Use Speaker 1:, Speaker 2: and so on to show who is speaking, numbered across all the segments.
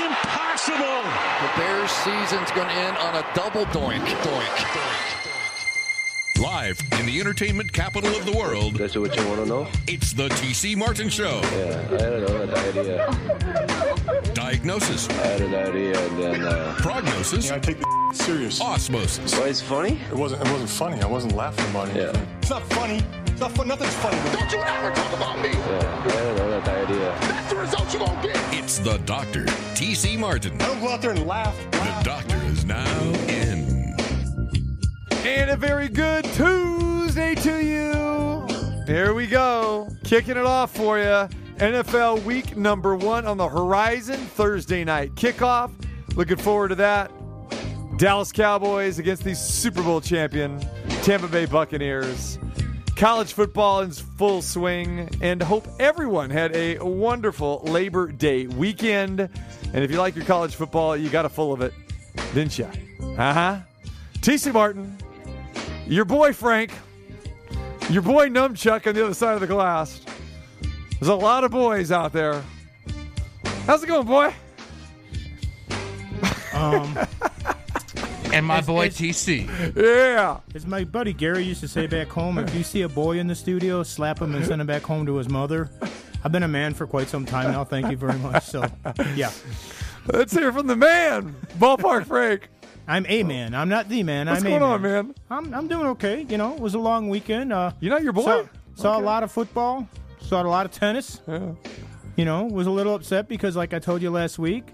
Speaker 1: impossible.
Speaker 2: The Bears' season's going to end on a double doink, doink, doink.
Speaker 3: Live in the entertainment capital of the world,
Speaker 4: That's what you want to know?
Speaker 3: it's the TC Martin Show.
Speaker 4: Yeah, I don't know, an idea.
Speaker 3: Diagnosis,
Speaker 4: I had an idea, and then, uh,
Speaker 3: prognosis,
Speaker 5: I take the serious.
Speaker 3: osmosis.
Speaker 4: why it's funny?
Speaker 5: It wasn't. It wasn't funny. I wasn't laughing about it.
Speaker 4: Yeah.
Speaker 5: It's not funny. It's not fun. Nothing's funny.
Speaker 6: Don't you ever talk about me.
Speaker 4: Yeah, I don't know, that idea.
Speaker 6: That's the result you gonna get.
Speaker 3: It's the Doctor, TC Martin.
Speaker 5: I don't go out there and laugh.
Speaker 3: The Doctor is now in.
Speaker 7: And a very good Tuesday to you. Here we go. Kicking it off for you. NFL week number one on the horizon. Thursday night kickoff. Looking forward to that. Dallas Cowboys against the Super Bowl champion Tampa Bay Buccaneers. College football in full swing, and hope everyone had a wonderful Labor Day weekend. And if you like your college football, you got a full of it, didn't you? Uh huh. TC Martin, your boy Frank, your boy Numchuck on the other side of the glass. There's a lot of boys out there. How's it going, boy?
Speaker 8: Um,
Speaker 9: And my
Speaker 8: It's-
Speaker 9: boy
Speaker 8: it's-
Speaker 9: TC.
Speaker 7: Yeah.
Speaker 8: as my buddy Gary used to say back home, if you see a boy in the studio, slap him and send him back home to his mother. I've been a man for quite some time now. Thank you very much. So, yeah,
Speaker 7: Let's hear from the man, Ballpark Frank.
Speaker 8: I'm a man. I'm not the man.
Speaker 7: What's
Speaker 8: I'm
Speaker 7: going
Speaker 8: a
Speaker 7: on, man?
Speaker 8: I'm I'm doing okay. You know, it was a long weekend. Uh,
Speaker 7: You not your boy?
Speaker 8: saw, saw
Speaker 7: Okay.
Speaker 8: a lot of football. Saw a lot of tennis.
Speaker 7: Yeah.
Speaker 8: You know, was a little upset because, like I told you last week,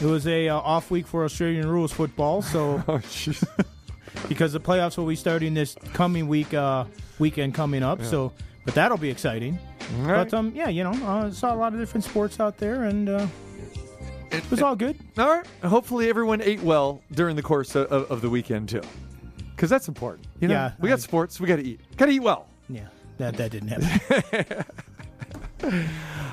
Speaker 8: it was a uh, off week for Australian rules football. So
Speaker 7: Oh,
Speaker 8: because the playoffs will be starting this coming week uh, weekend coming up. So, but that'll be exciting.
Speaker 7: Right.
Speaker 8: But um, yeah, you know, uh, saw a lot of different sports out there, and uh, it was all good.
Speaker 7: All right. Hopefully, everyone ate well during the course of, of, of the weekend too, because that's important. You know,
Speaker 8: Yeah,
Speaker 7: we got
Speaker 8: I-
Speaker 7: sports. We got to eat. Got to eat well.
Speaker 8: Yeah, that that didn't happen.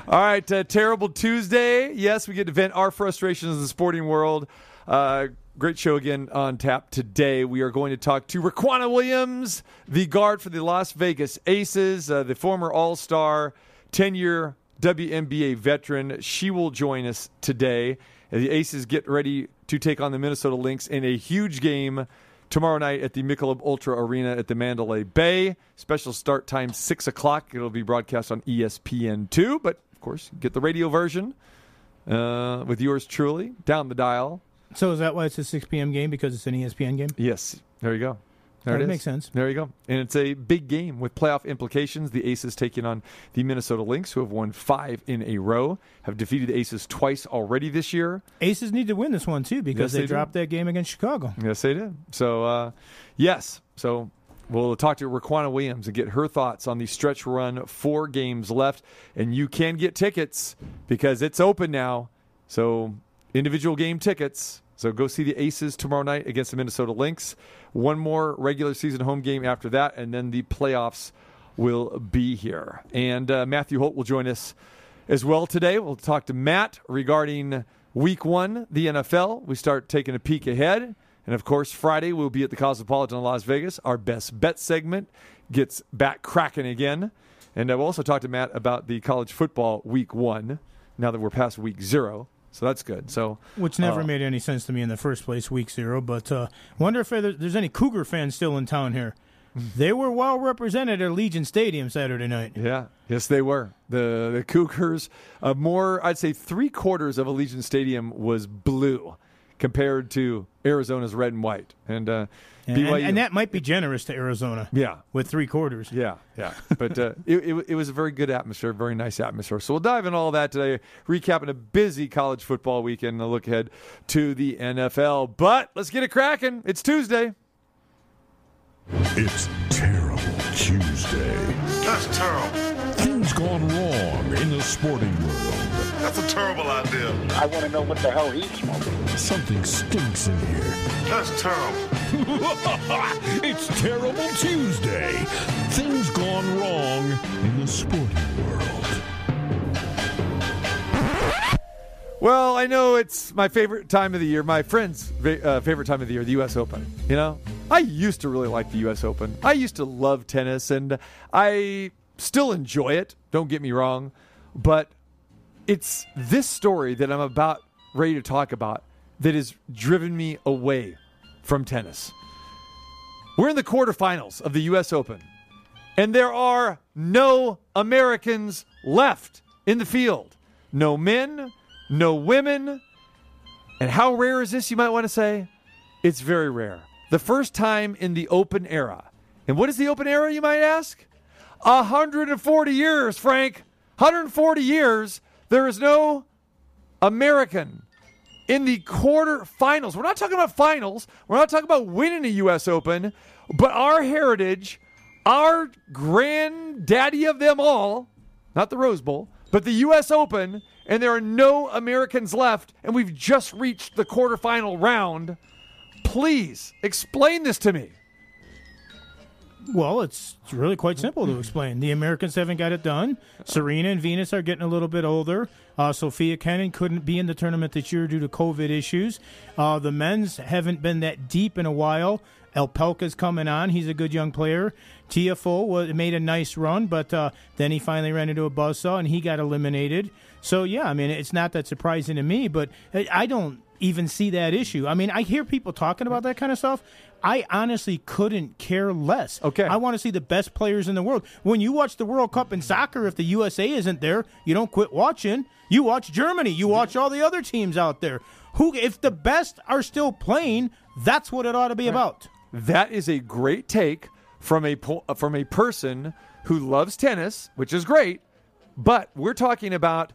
Speaker 7: All right. Uh, terrible Tuesday. Yes, we get to vent our frustrations in the sporting world. Uh, great show again on tap today. We are going to talk to Riquna Williams, the guard for the Las Vegas Aces, uh, the former All Star, 10 year WNBA veteran. She will join us today. The Aces get ready to take on the Minnesota Lynx in a huge game tomorrow night at the Michelob Ultra Arena at the Mandalay Bay. Special start time six o'clock. It'll be broadcast on ESPN two, but of course get the radio version uh, with yours truly down the dial.
Speaker 8: so is that why it's a 6 p.m. game because it's an ESPN game?
Speaker 7: Yes, there you go. There
Speaker 8: That makes sense.
Speaker 7: There you go. And it's a big game with playoff implications. The Aces taking on the Minnesota Lynx, who have won five in a row, have defeated the Aces twice already this year.
Speaker 8: Aces need to win this one too because
Speaker 7: Yes, they
Speaker 8: they, dropped that game against Chicago.
Speaker 7: Yes, they did. So, uh, yes. So we'll talk to Riquna Williams and get her thoughts on the stretch run. Four games left, and you can get tickets because it's open now. So individual game tickets. So go see the Aces tomorrow night against the Minnesota Lynx. One more regular season home game after that, and then the playoffs will be here. And uh, Matthew Holt will join us as well today. We'll talk to Matt regarding week one, the NFL. We start taking a peek ahead. And of course, Friday we'll be at the Cosmopolitan in Las Vegas. Our best bet segment gets back cracking again. And I will also talk to Matt about the college football week one now that we're past week zero. So that's good. So
Speaker 8: Which never
Speaker 7: uh,
Speaker 8: made any sense to me in the first place, week zero. But uh, wonder if there's any Cougar fans still in town here. They were well represented at Allegiant Stadium Saturday night.
Speaker 7: Yeah, yes, they were. The the Cougars, uh, more I'd say three quarters of Allegiant Stadium was blue compared to Arizona's red and white. And uh,
Speaker 8: And,
Speaker 7: BYU,
Speaker 8: and that might be generous to Arizona
Speaker 7: yeah,
Speaker 8: with three quarters.
Speaker 7: yeah, yeah. But uh, it, it, it was a very good atmosphere, very nice atmosphere. So we'll dive in all that today, recapping a busy college football weekend and a look ahead to the NFL. But let's get it cracking. It's Tuesday.
Speaker 3: It's Terrible Tuesday.
Speaker 5: That's terrible.
Speaker 3: Things gone wrong in the sporting world.
Speaker 5: That's a terrible idea.
Speaker 6: I want to know what the hell he's smoking.
Speaker 3: Something stinks in here.
Speaker 5: That's terrible.
Speaker 3: it's Terrible Tuesday. Things gone wrong in the sporting world.
Speaker 7: Well, I know it's my favorite time of the year, my friend's uh, favorite time of the year, the U.S. Open. You know, I used to really like the U.S. Open. I used to love tennis, and I still enjoy it. Don't get me wrong, but it's this story that I'm about ready to talk about that has driven me away from tennis. We're in the quarterfinals of the U.S. Open, and there are no Americans left in the field. No men, no women. And how rare is this, you might want to say? It's very rare. The first time in the Open era. And what is the Open era, you might ask? 140 years, Frank. 140 years. There is no American in the quarterfinals. We're not talking about finals. We're not talking about winning a U.S. Open, but our heritage, our granddaddy of them all, not the Rose Bowl, but the U.S. Open, and there are no Americans left, and we've just reached the quarterfinal round. Please explain this to me.
Speaker 8: Well, it's really quite simple to explain. The Americans haven't got it done. Serena and Venus are getting a little bit older. Uh, Sofia Kenin couldn't be in the tournament this year due to COVID issues. Uh, the men's haven't been that deep in a while. Opelka's coming on. He's a good young player. Tiafoe was, made a nice run, but uh, then he finally ran into a buzzsaw and he got eliminated. So, yeah, I mean, it's not that surprising to me, but I I don't even see that issue. I mean, I hear people talking about that kind of stuff. I honestly couldn't care less.
Speaker 7: Okay.
Speaker 8: I want to see the best players in the world. When you watch the World Cup in soccer, if the USA isn't there, you don't quit watching. You watch Germany. You watch all the other teams out there. Who if the best are still playing, that's what it ought to be about.
Speaker 7: That is a great take from a uh, from a person who loves tennis, which is great. But we're talking about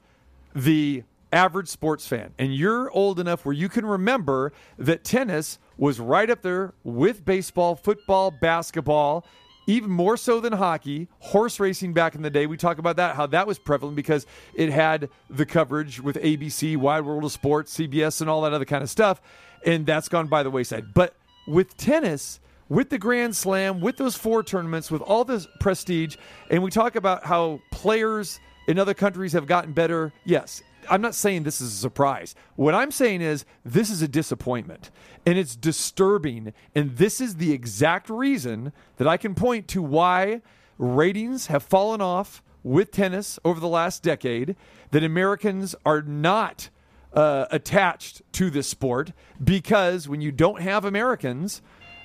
Speaker 7: the average sports fan, and you're old enough where you can remember that tennis was right up there with baseball, football, basketball. Even more so than hockey, horse racing back in the day. We talk about that, how that was prevalent because it had the coverage with ABC, Wide World of Sports, CBS, and all that other kind of stuff. And that's gone by the wayside. But with tennis, with the Grand Slam, with those four tournaments, with all this prestige, and we talk about how players in other countries have gotten better. Yes, I'm not saying this is a surprise. What I'm saying is this is a disappointment and it's disturbing. And this is the exact reason that I can point to why ratings have fallen off with tennis over the last decade, that Americans are not uh, attached to this sport because when you don't have Americans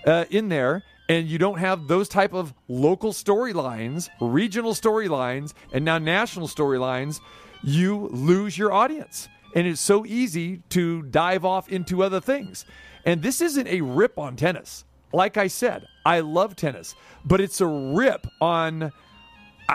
Speaker 7: uh, in there and you don't have those type of local storylines, regional storylines, and now national storylines, you lose your audience. And it's so easy to dive off into other things. And this isn't a rip on tennis. Like I said, I love tennis, but it's a rip on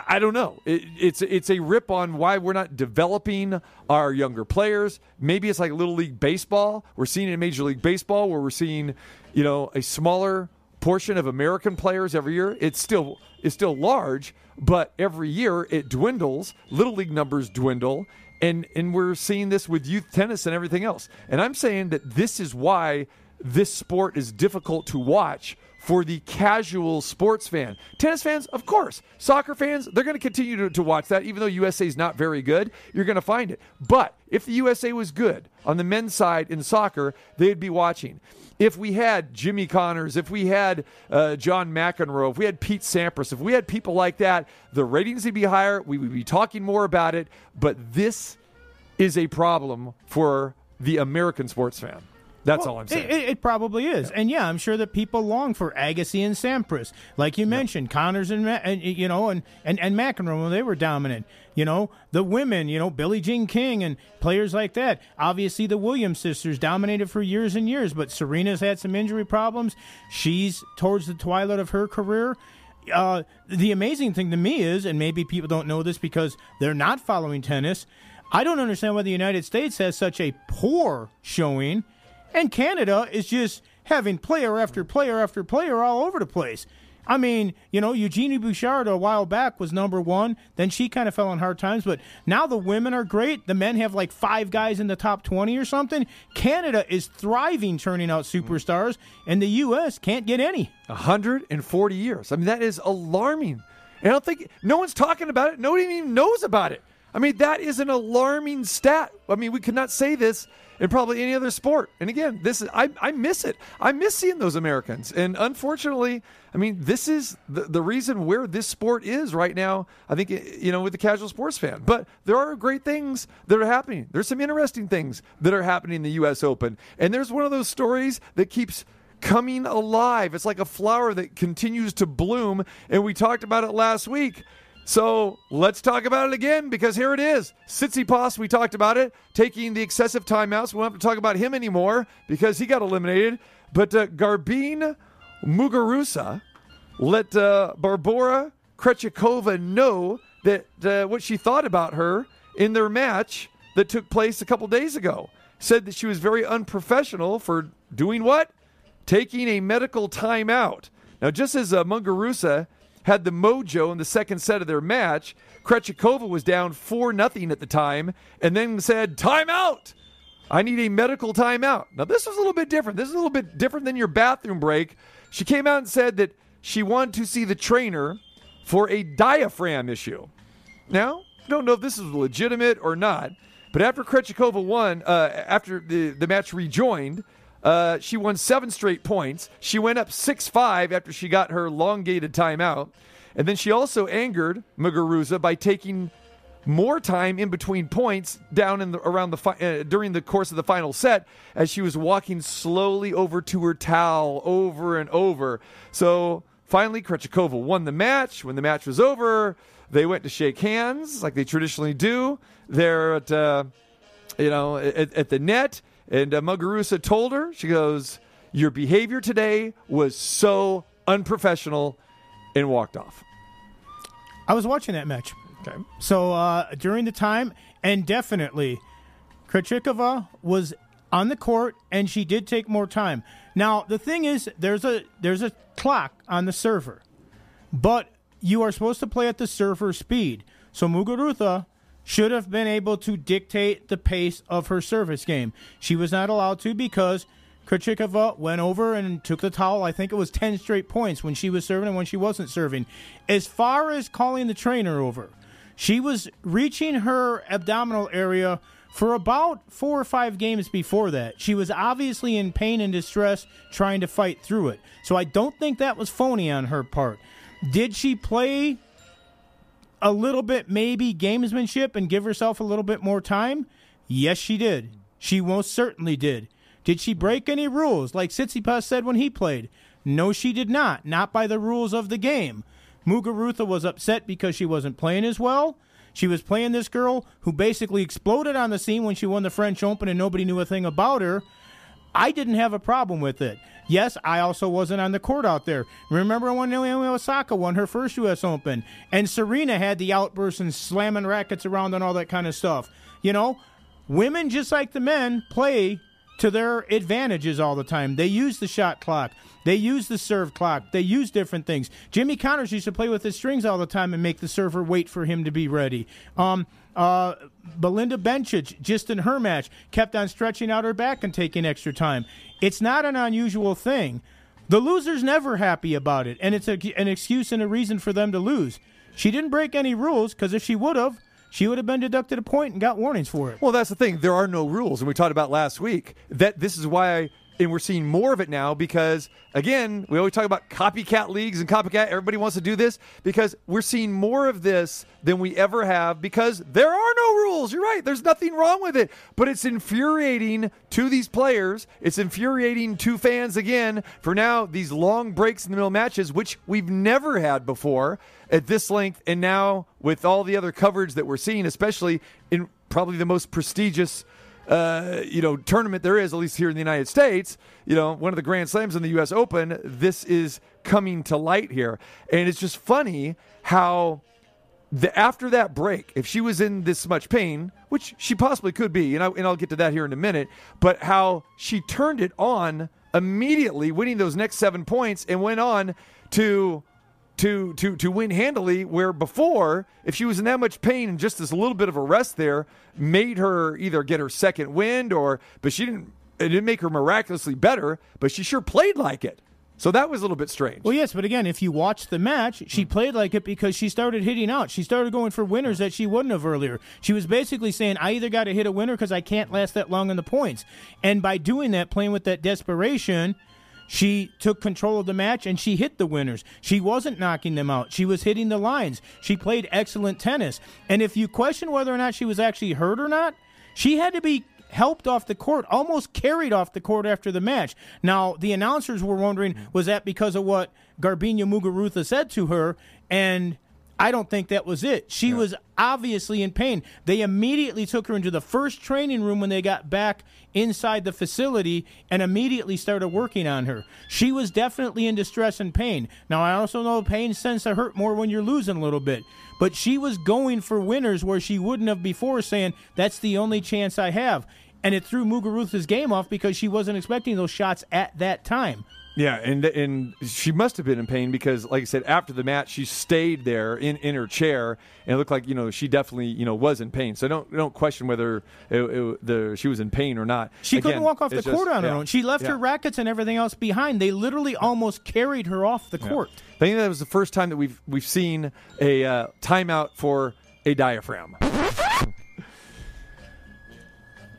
Speaker 7: I, don't know. It, it's it's a rip on why we're not developing our younger players. Maybe it's like little league baseball. We're seeing in Major League Baseball where we're seeing, you know, a smaller portion of American players every year. It's still it's still large, but every year it dwindles. Little league numbers dwindle. And, and we're seeing this with youth tennis and everything else. And I'm saying that this is why this sport is difficult to watch for the casual sports fan. Tennis fans, of course. Soccer fans, they're going to continue to, watch that, even though USA is not very good. You're going to find it. But if the USA was good on the men's side in soccer, they'd be watching. If we had Jimmy Connors, if we had uh, John McEnroe, if we had Pete Sampras, if we had people like that, the ratings would be higher. We would be talking more about it. But this is a problem for the American sports fan. That's all I'm saying.
Speaker 8: It, it, probably is, and yeah, I'm sure that people long for Agassi and Sampras, like you mentioned, Connors and, and you know, and and and McEnroe when they were dominant. You know, the women, you know, Billie Jean King and players like that. Obviously, the Williams sisters dominated for years and years, but Serena's had some injury problems. She's towards the twilight of her career. Uh, the amazing thing to me is, and maybe people don't know this because they're not following tennis. I don't understand why the United States has such a poor showing and Canada is just having player after player after player all over the place. I mean, you know, Eugenie Bouchard a while back was number one. Then she kind of fell on hard times, but now the women are great. The men have like five guys in the top 20 or something. Canada is thriving, turning out superstars, and the U.S. can't get any.
Speaker 7: 140 years. I mean, that is alarming. And I don't think no one's talking about it. Nobody even knows about it. I mean, that is an alarming stat. I mean, we could not say this in probably any other sport. And again, this is I, I miss it. I miss seeing those Americans. And unfortunately, I mean, this is the, the reason where this sport is right now. I think eh, you know with the casual sports fan. But there are great things that are happening. There's some interesting things that are happening in the U.S. Open, and there's one of those stories that keeps coming alive. It's like a flower that continues to bloom, and we talked about it last week. So let's talk about it again because here it is. Tsitsipas, we talked about it, taking the excessive timeouts. We won't have to talk about him anymore because he got eliminated. But uh, Garbine Muguruza let uh, Barbora Krejcikova know that uh, what she thought about her in their match that took place a couple days ago. Said that she was very unprofessional for doing what? Taking a medical timeout. Now, just as uh, Muguruza had the mojo in the second set of their match. Krejcikova was down 4 nothing at the time and then said, Timeout! I need a medical timeout. Now, this was a little bit different. This is a little bit different than your bathroom break. She came out and said that she wanted to see the trainer for a diaphragm issue. Now, I don't know if this is legitimate or not, but after Krejcikova won, uh, after the, the match rejoined, uh, she won seven straight points. She went up 6 5 after she got her elongated timeout. And then she also angered Muguruza by taking more time in between points down in the, around the fi- uh, during the course of the final set as she was walking slowly over to her towel over and over. So finally, Krejcikova won the match. When the match was over, they went to shake hands like they traditionally do. There at uh, you know at, at the net. And uh, Muguruza told her, she goes, Your behavior today was so unprofessional, and walked off.
Speaker 8: I was watching that match.
Speaker 7: Okay.
Speaker 8: So uh, during the time, and definitely, Krejcikova was on the court, and she did take more time. Now the thing is, there's a there's a clock on the server, but you are supposed to play at the server speed. So Muguruza should have been able to dictate the pace of her service game. She was not allowed to because Krejcikova went over and took the towel. I think it was 10 straight points when she was serving and when she wasn't serving. As far as calling the trainer over, she was reaching her abdominal area for about four or five games before that. She was obviously in pain and distress trying to fight through it. So I don't think that was phony on her part. Did she play a little bit maybe gamesmanship and give herself a little bit more time? Yes, she did. She most certainly did. Did she break any rules like Tsitsipas said when he played? No, she did not. Not by the rules of the game. Muguruza was upset because she wasn't playing as well. She was playing this girl who basically exploded on the scene when she won the French Open and nobody knew a thing about her. I didn't have a problem with it. Yes, I also wasn't on the court out there. Remember when Naomi Osaka won her first U.S. Open and Serena had the outbursts and slamming rackets around and all that kind of stuff? You know, women, just like the men, play to their advantages all the time. They use the shot clock. They use the serve clock. They use different things. Jimmy Connors used to play with his strings all the time and make the server wait for him to be ready. Um, uh, Belinda Bencic, just in her match, kept on stretching out her back and taking extra time. It's not an unusual thing. The loser's never happy about it, and it's a, an excuse and a reason for them to lose. She didn't break any rules because if she would have, she would have been deducted a point and got warnings for it.
Speaker 7: Well, that's the thing. There are no rules, and we talked about last week that this is why. I, and we're seeing more of it now because again we always talk about copycat leagues and copycat everybody wants to do this because we're seeing more of this than we ever have because there are no rules you're right there's nothing wrong with it but it's infuriating to these players it's infuriating to fans again for now these long breaks in the middle matches which we've never had before at this length and now with all the other coverage that we're seeing especially in probably the most prestigious uh, you know, tournament there is, at least here in the United States, you know, one of the Grand Slams in the U.S. Open, this is coming to light here. And it's just funny how the, after that break, if she was in this much pain, which she possibly could be, and, I, and I'll get to that here in a minute, but how she turned it on immediately, winning those next seven points, and went on to to to to win handily where before if she was in that much pain and just this little bit of a rest there made her either get her second wind or but she didn't it didn't make her miraculously better but she sure played like it So that was a little bit strange.
Speaker 8: Well, yes, but again, if you watch the match, she hmm. played like it because she started hitting out. She started going for winners that she wouldn't have earlier. She was basically saying, I either got to hit a winner because I can't last that long in the points. And by doing that, playing with that desperation, she took control of the match and she hit the winners. She wasn't knocking them out. She was hitting the lines. She played excellent tennis. And if you question whether or not she was actually hurt or not, she had to be helped off the court, almost carried off the court after the match. Now, the announcers were wondering, was that because of what Garbine Muguruza said to her? And I don't think that was it. She was obviously in pain. They immediately took her into the first training room when they got back inside the facility and immediately started working on her. She was definitely in distress and pain. Now, I also know pain tends to hurt more when you're losing a little bit. But she was going for winners where she wouldn't have before, saying, That's the only chance I have. And it threw Muguruza's game off because she wasn't expecting those shots at that time.
Speaker 7: Yeah, and and she must have been in pain because, like I said, after the match, she stayed there in, in her chair, and it looked like you know she definitely you know was in pain. So don't don't question whether it, it, the she was in pain or not.
Speaker 8: She couldn't walk off the court
Speaker 7: just-
Speaker 8: on her
Speaker 7: yeah.
Speaker 8: own. She left
Speaker 7: Yeah.
Speaker 8: her rackets and everything else behind. They literally almost carried her off the court.
Speaker 7: I think that was the first time that we've we've seen a uh, timeout for a diaphragm.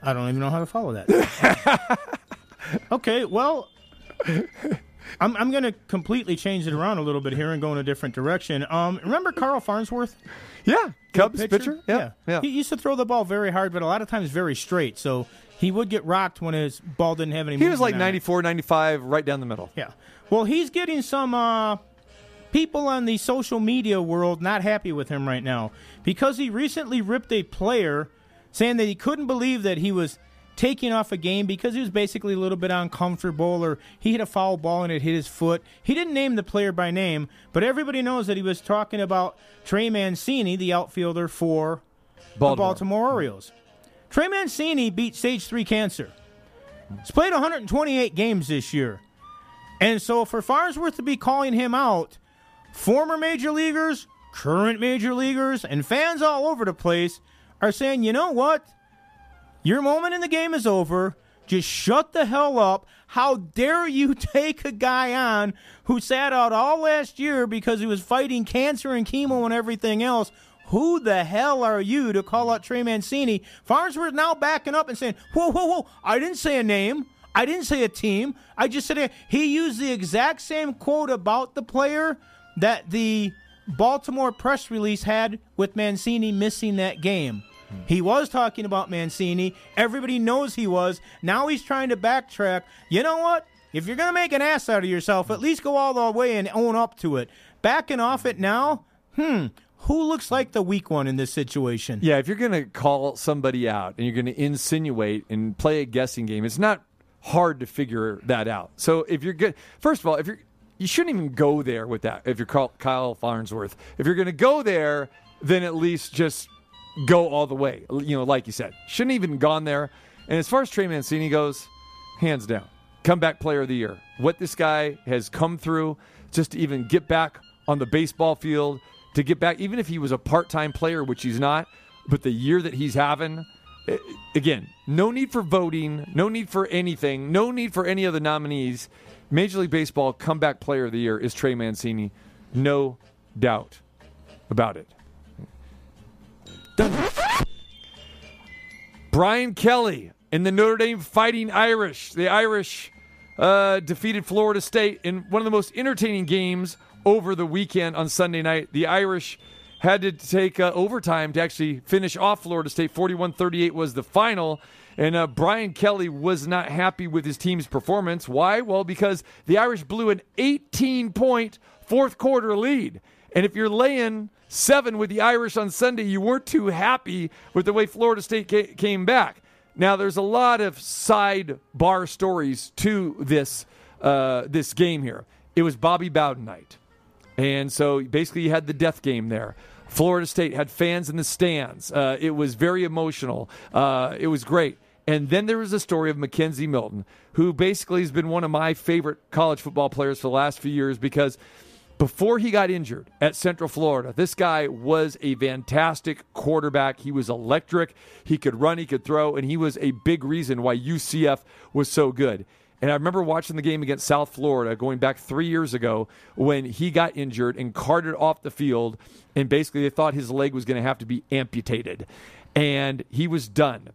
Speaker 8: I don't even know how to follow that. okay, well, I'm, I'm going to completely change it around a little bit here and go in a different direction. Um, remember Kyle Farnsworth?
Speaker 7: Yeah, Cubs pitcher. Yeah, yeah.
Speaker 8: He used to throw the ball very hard, but a lot of times very straight. So he would get rocked when his ball didn't have any
Speaker 7: He was like
Speaker 8: movement
Speaker 7: 94, 95, right down the middle.
Speaker 8: Yeah. Well, he's getting some uh, people on the social media world not happy with him right now because he recently ripped a player saying that he couldn't believe that he was taking off a game because he was basically a little bit uncomfortable or he hit a foul ball and it hit his foot. He didn't name the player by name, but everybody knows that he was talking about Trey Mancini, the outfielder for the
Speaker 7: Baltimore.
Speaker 8: Baltimore Orioles. Trey Mancini beat stage 3 cancer. He's played 128 games this year. And so for Farnsworth to be calling him out, former major leaguers, current major leaguers, and fans all over the place are saying, you know what? Your moment in the game is over. Just shut the hell up. How dare you take a guy on who sat out all last year because he was fighting cancer and chemo and everything else? Who the hell are you to call out Trey Mancini? Farnsworth now backing up and saying, whoa, whoa, whoa, I didn't say a name. I didn't say a team. I just said he used the exact same quote about the player that the Baltimore press release had with Mancini missing that game. He was talking about Mancini. Everybody knows he was. Now he's trying to backtrack. You know what? If you're going to make an ass out of yourself, at least go all the way and own up to it. Backing off it now? Hmm. Who looks like the weak one in this situation?
Speaker 7: Yeah, if you're going to call somebody out and you're going to insinuate and play a guessing game, it's not hard to figure that out. So if you're good, first of all, if you're you shouldn't even go there with that. If you're Kyle- Kyle Farnsworth, if you're going to go there, then at least just go all the way. You know, like you said, shouldn't even gone there. And as far as Trey Mancini goes, hands down, comeback player of the year. What this guy has come through just to even get back on the baseball field, to get back, even if he was a part time player, which he's not, but the year that he's having, eh, again, no need for voting, no need for anything, no need for any of the nominees. Major League Baseball comeback player of the year is Trey Mancini. No doubt about it. Done. Brian Kelly and the Notre Dame Fighting Irish. The Irish uh, defeated Florida State in one of the most entertaining games over the weekend on Sunday night. The Irish had to take uh, overtime to actually finish off Florida State. 41 38 was the final. And uh, Brian Kelly was not happy with his team's performance. Why? Well, because the Irish blew an 18 point fourth quarter lead. And if you're laying seven with the Irish on Sunday, you weren't too happy with the way Florida State ca- came back. Now, there's a lot of sidebar stories to this uh, this game here. It was Bobby Bowden night, and so basically you had the death game there. Florida State had fans in the stands. Uh, it was very emotional. Uh, it was great. And then there was a story of McKenzie Milton, who basically has been one of my favorite college football players for the last few years because before he got injured at Central Florida, this guy was a fantastic quarterback. He was electric. He could run, he could throw, and he was a big reason why UCF was so good. And I remember watching the game against South Florida going back three years ago when he got injured and carted off the field. And basically, they thought his leg was going to have to be amputated. And he was done.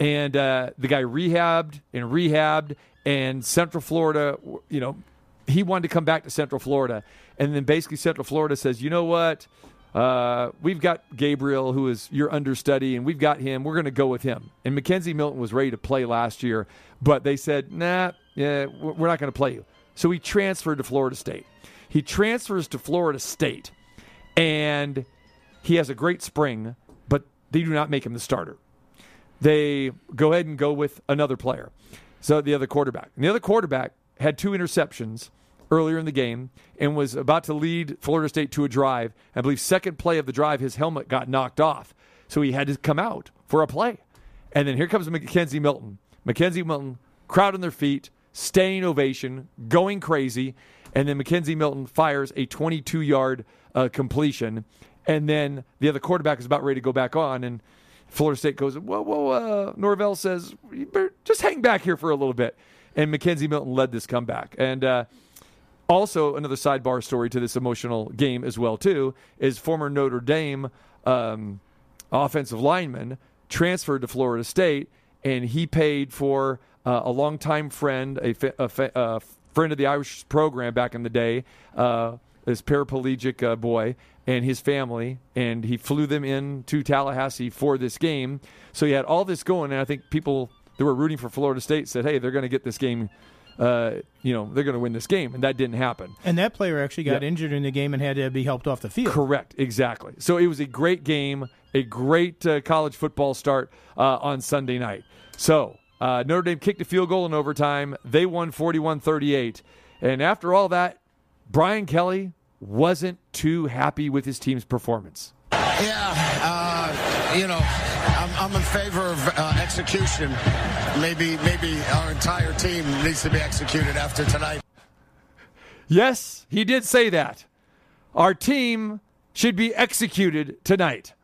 Speaker 7: And uh, the guy rehabbed and rehabbed. And Central Florida, you know, he wanted to come back to Central Florida. And then basically, Central Florida says, you know what? Uh, we've got Gabriel, who is your understudy, and we've got him. We're going to go with him. And McKenzie Milton was ready to play last year, but they said, nah, yeah, we're not going to play you. So he transferred to Florida State. He transfers to Florida State, and he has a great spring, but they do not make him the starter. They go ahead and go with another player. So the other quarterback. And the other quarterback had two interceptions earlier in the game and was about to lead Florida State to a drive. I believe second play of the drive, his helmet got knocked off, so he had to come out for a play. And then here comes McKenzie Milton. McKenzie Milton, crowd on their feet, staying ovation, going crazy, and then McKenzie Milton fires a 22-yard uh, completion, and then the other quarterback is about ready to go back on, and Florida State goes, "Whoa, whoa!" Uh, Norvell says, "You better just hang back here for a little bit." And McKenzie Milton led this comeback, and. Uh, also, another sidebar story to this emotional game as well too is former Notre Dame um, offensive lineman transferred to Florida State, and he paid for uh, a longtime friend, a, fa- a, fa- a, friend of the Irish program back in the day, uh, this paraplegic uh, boy and his family, and he flew them in to Tallahassee for this game. So he had all this going, and I think people that were rooting for Florida State said, "Hey, they're going to get this game." uh, you know, they're going to win this game. And that didn't happen.
Speaker 8: And that player actually got
Speaker 7: Yeah.
Speaker 8: injured in the game and had to be helped off the field.
Speaker 7: Correct, exactly. So it was a great game, a great uh, college football start uh, on Sunday night. So uh, Notre Dame kicked a field goal in overtime. They won 41 38. And after all that, Brian Kelly wasn't too happy with his team's performance.
Speaker 6: Yeah, uh, you know, I'm, in favor of uh, execution. Maybe, maybe our entire team needs to be executed after tonight.
Speaker 7: Yes, he did say that. Our team should be executed tonight.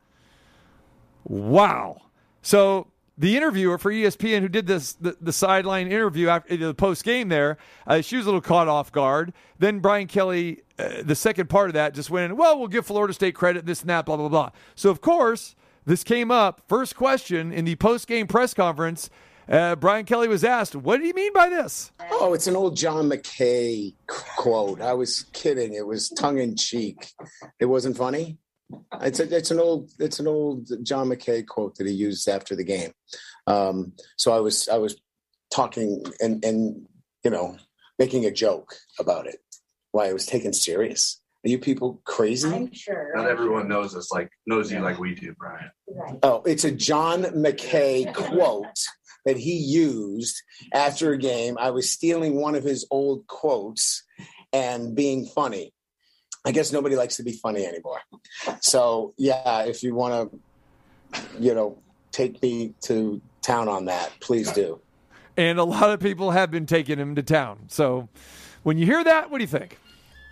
Speaker 7: Wow. So the interviewer for ESPN who did this the, the sideline interview after the post game there, uh, she was a little caught off guard. Then Brian Kelly, uh, the second part of that, just went, well, we'll give Florida State credit, this and that, blah blah blah. So of course this came up first question in the post game press conference. Uh, Brian Kelly was asked, "What do you mean by this?"
Speaker 10: Oh, it's an old John McKay quote. I was kidding. It was tongue in cheek. It wasn't funny. It's a, it's an old it's an old John McKay quote that he used after the game. Um, so I was I was talking and and you know making a joke about it. Why it was taken serious. Are you people crazy?
Speaker 11: sure.
Speaker 12: Not everyone knows us like knows you like we do, Brian.
Speaker 10: Oh, it's a John McKay quote that he used after a game. I was stealing one of his old quotes and being funny. I guess nobody likes to be funny anymore. So, yeah, if you want to, you know, take me to town on that, please do.
Speaker 7: And a lot of people have been taking him to town. So when you hear that, what do you think?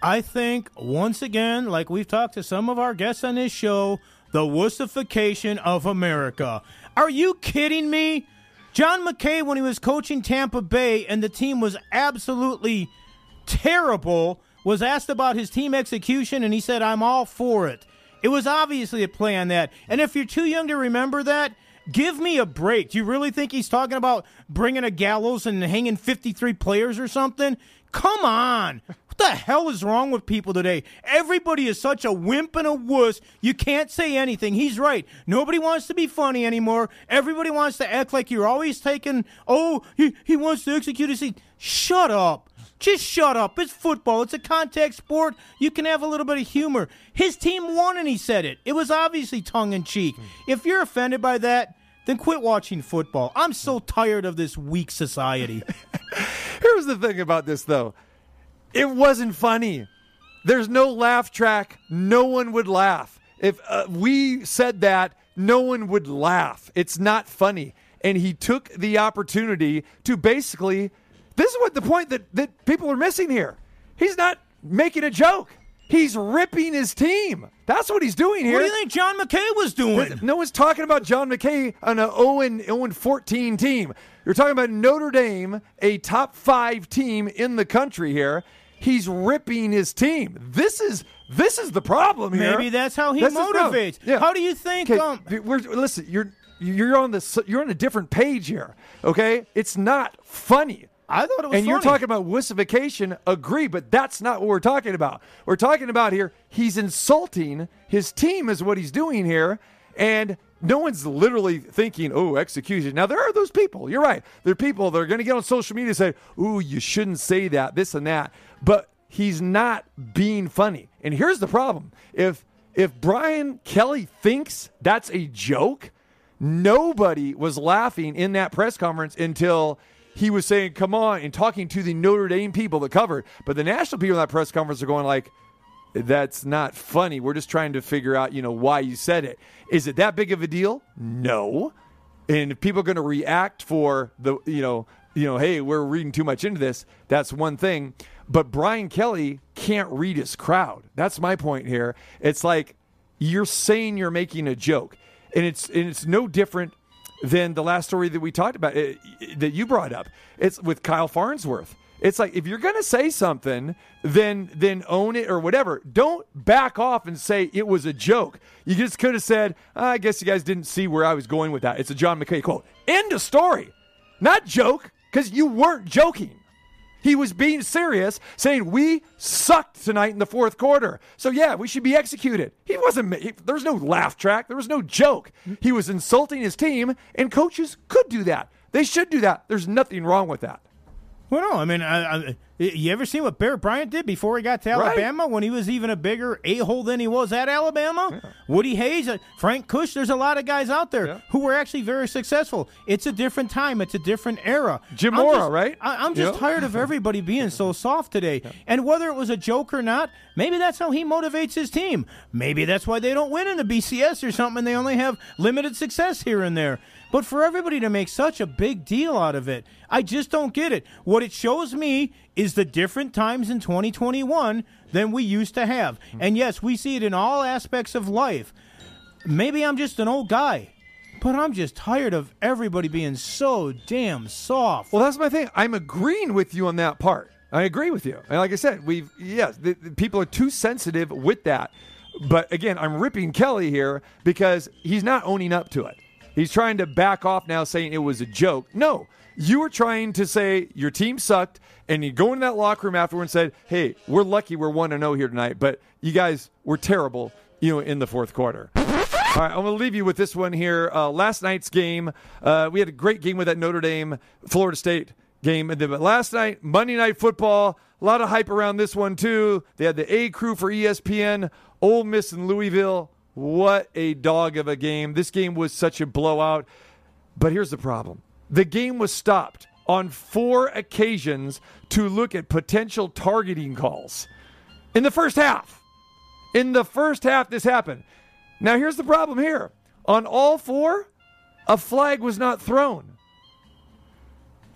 Speaker 8: I think, once again, like we've talked to some of our guests on this show, the wussification of America. Are you kidding me? John McKay, when he was coaching Tampa Bay and the team was absolutely terrible, was asked about his team execution and he said, I'm all for it. It was obviously a play on that. And if you're too young to remember that, give me a break. Do you really think he's talking about bringing a gallows and hanging 53 players or something? Come on. What the hell is wrong with people today? Everybody is such a wimp and a wuss. You can't say anything. He's right. Nobody wants to be funny anymore. Everybody wants to act like you're always taking, oh, he, he wants to execute his. Seat. Shut up. Just shut up. It's football. It's a contact sport. You can have a little bit of humor. His team won and he said it. It was obviously tongue in cheek. If you're offended by that, then quit watching football. I'm so tired of this weak society.
Speaker 7: Here's the thing about this, though it wasn't funny. There's no laugh track. No one would laugh. If uh, we said that, no one would laugh. It's not funny. And he took the opportunity to basically. This is what the point that, that people are missing here. He's not making a joke. He's ripping his team. That's what he's doing here.
Speaker 8: What do you think John McKay was doing?
Speaker 7: No one's talking about John McKay on a 0 and 0 and 14 team. You're talking about Notre Dame, a top five team in the country here. He's ripping his team. This is this is the problem here.
Speaker 8: Maybe that's how he
Speaker 7: This is the problem.
Speaker 8: motivates.
Speaker 7: Yeah.
Speaker 8: How do you think? Um,
Speaker 7: we're, listen, you're you're on the you're on a different page here. Okay, it's not funny.
Speaker 8: I thought it was
Speaker 7: and you're talking about wussification. Agree, but that's not what we're talking about. We're talking about here. He's insulting his team, is what he's doing here, and no one's literally thinking, "Oh, execution." Now there are those people. You're right. There are people that are going to get on social media and say, "Ooh, you shouldn't say that, this and that," but he's not being funny. And here's the problem: if if Brian Kelly thinks that's a joke, nobody was laughing in that press conference until he was saying, "Come on," and talking to the Notre Dame people that covered. But the national people in that press conference are going like, "That's not funny. We're just trying to figure out, you know, why you said it. Is it that big of a deal? No. And if people are going to react for the, you know, you know, hey, we're reading too much into this. That's one thing. But Brian Kelly can't read his crowd. That's my point here. It's like you're saying you're making a joke, and it's and it's no different than the last story that we talked about eh, that you brought up. It's with Kyle Farnsworth. It's like if you're going to say something, then then own it or whatever. Don't back off and say it was a joke. You just could have said, "I guess you guys didn't see where I was going with that." It's a John McKay quote. End of story. Not joke because you weren't joking. He was being serious, saying we sucked tonight in the fourth quarter. So yeah, we should be executed. He wasn't. He, there was no laugh track. There was no joke. He was insulting his team, and coaches could do that. They should do that. There's nothing wrong with that.
Speaker 8: Well, no, I mean, I, I, you ever seen what Bear Bryant did before he got to
Speaker 7: Right.
Speaker 8: Alabama when he was even a bigger a hole than he was at Alabama? Woody Hayes, uh, Frank Kush, there's a lot of guys out there who were actually very successful. It's a different time, it's a different era.
Speaker 7: Jim Mora,
Speaker 8: just-
Speaker 7: right?
Speaker 8: I, I'm just
Speaker 7: Yeah.
Speaker 8: tired of everybody being so soft today. And whether it was a joke or not, maybe that's how he motivates his team. Maybe that's why they don't win in the BCS or something and they only have limited success here and there. But for everybody to make such a big deal out of it, I just don't get it. What it shows me is the different times in 2021 than we used to have. Hmm. And yes, we see it in all aspects of life. Maybe I'm just an old guy, but I'm just tired of everybody being so damn soft.
Speaker 7: Well, that's my thing. I'm agreeing with you on that part. I agree with you. And like I said, we've yes, the, the people are too sensitive with that. But again, I'm ripping Kelly here because he's not owning up to it. He's trying to back off now, saying it was a joke. No, you were trying to say your team sucked, and you go in that locker room afterward and said, "Hey, we're lucky we're one to zero here tonight, but you guys were terrible, you know, in the fourth quarter." All right, I'm going to leave you with this one here. Uh, last night's game, uh, we had a great game with that Notre Dame Florida State game. But last night, Monday Night Football, a lot of hype around this one too. They had the A crew for ESPN, Ole Miss and Louisville. What a dog of a game! This game was such a blowout. But here's the problem: the game was stopped on four occasions to look at potential targeting calls in the first half. In the first half, this happened. Now, here's the problem here. On all four, a flag was not thrown.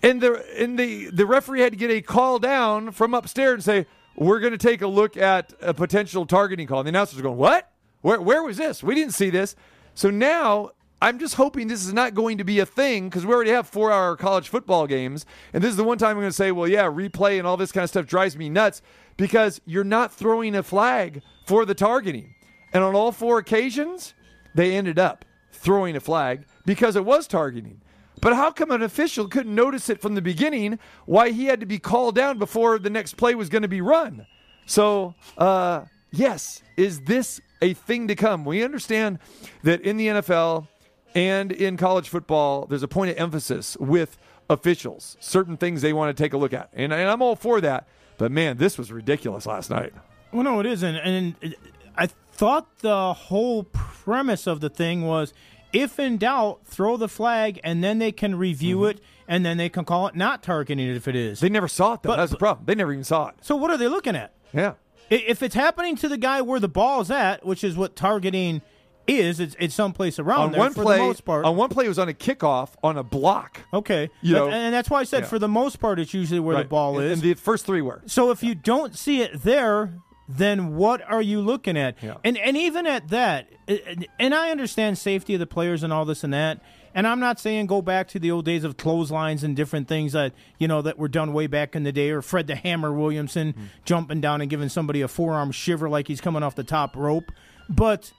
Speaker 7: And the and the, the referee had to get a call down from upstairs and say, We're going to take a look at a potential targeting call. And the announcers are going, What? Where, where was this? We didn't see this. So now I'm just hoping this is not going to be a thing because we already have four hour college football games. And this is the one time I'm going to say, Well, yeah, replay and all this kind of stuff drives me nuts because you're not throwing a flag for the targeting. And on all four occasions, they ended up throwing a flag because it was targeting. But how come an official couldn't notice it from the beginning? Why he had to be called down before the next play was going to be run? So, uh, yes, is this a thing to come? We understand that in the NFL and in college football, there's a point of emphasis with officials, certain things they want to take a look at. And, and I'm all for that. But man, this was ridiculous last night.
Speaker 8: Well, no, it isn't. And I thought the whole premise of the thing was if in doubt, throw the flag and then they can review mm-hmm. it and then they can call it not targeting it if it is.
Speaker 7: They never saw it, though.
Speaker 8: But-
Speaker 7: That's the problem. They never even saw it.
Speaker 8: So what are they looking at?
Speaker 7: Yeah.
Speaker 8: If it's happening to the guy where the ball's at, which is what targeting is, it's, it's someplace around
Speaker 7: on
Speaker 8: there
Speaker 7: one
Speaker 8: for
Speaker 7: play,
Speaker 8: the most part.
Speaker 7: on one play, it was on a kickoff on a block.
Speaker 8: okay.
Speaker 7: You know-
Speaker 8: and that's why I said
Speaker 7: Yeah.
Speaker 8: for the most part, it's usually where the ball is.
Speaker 7: And the first three were.
Speaker 8: So if you don't see it there, then what are you looking at? And and even at that, and I understand safety of the players and all this and that. And I'm not saying go back to the old days of clotheslines and different things that you know that were done way back in the day, or Fred the Hammer Williamson jumping down and giving somebody a forearm shiver like he's coming off the top rope. But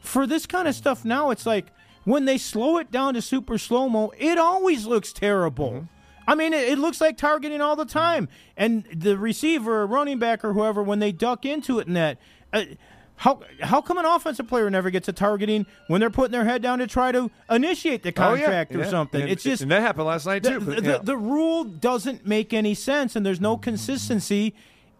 Speaker 8: for this kind of stuff now, it's like when they slow it down to super slow mo, it always looks terrible. I mean, it, it looks like targeting all the time. And the receiver, or running back, or whoever, when they duck into it and that, uh, how how come an offensive player never gets a targeting when they're putting their head down to try to initiate the
Speaker 7: Oh, yeah,
Speaker 8: contract or
Speaker 7: yeah.
Speaker 8: something?
Speaker 7: And-
Speaker 8: it's just
Speaker 7: and that happened last night
Speaker 8: the,
Speaker 7: too. but,
Speaker 8: the,
Speaker 7: yeah.
Speaker 8: the rule doesn't make any sense, and there's no consistency.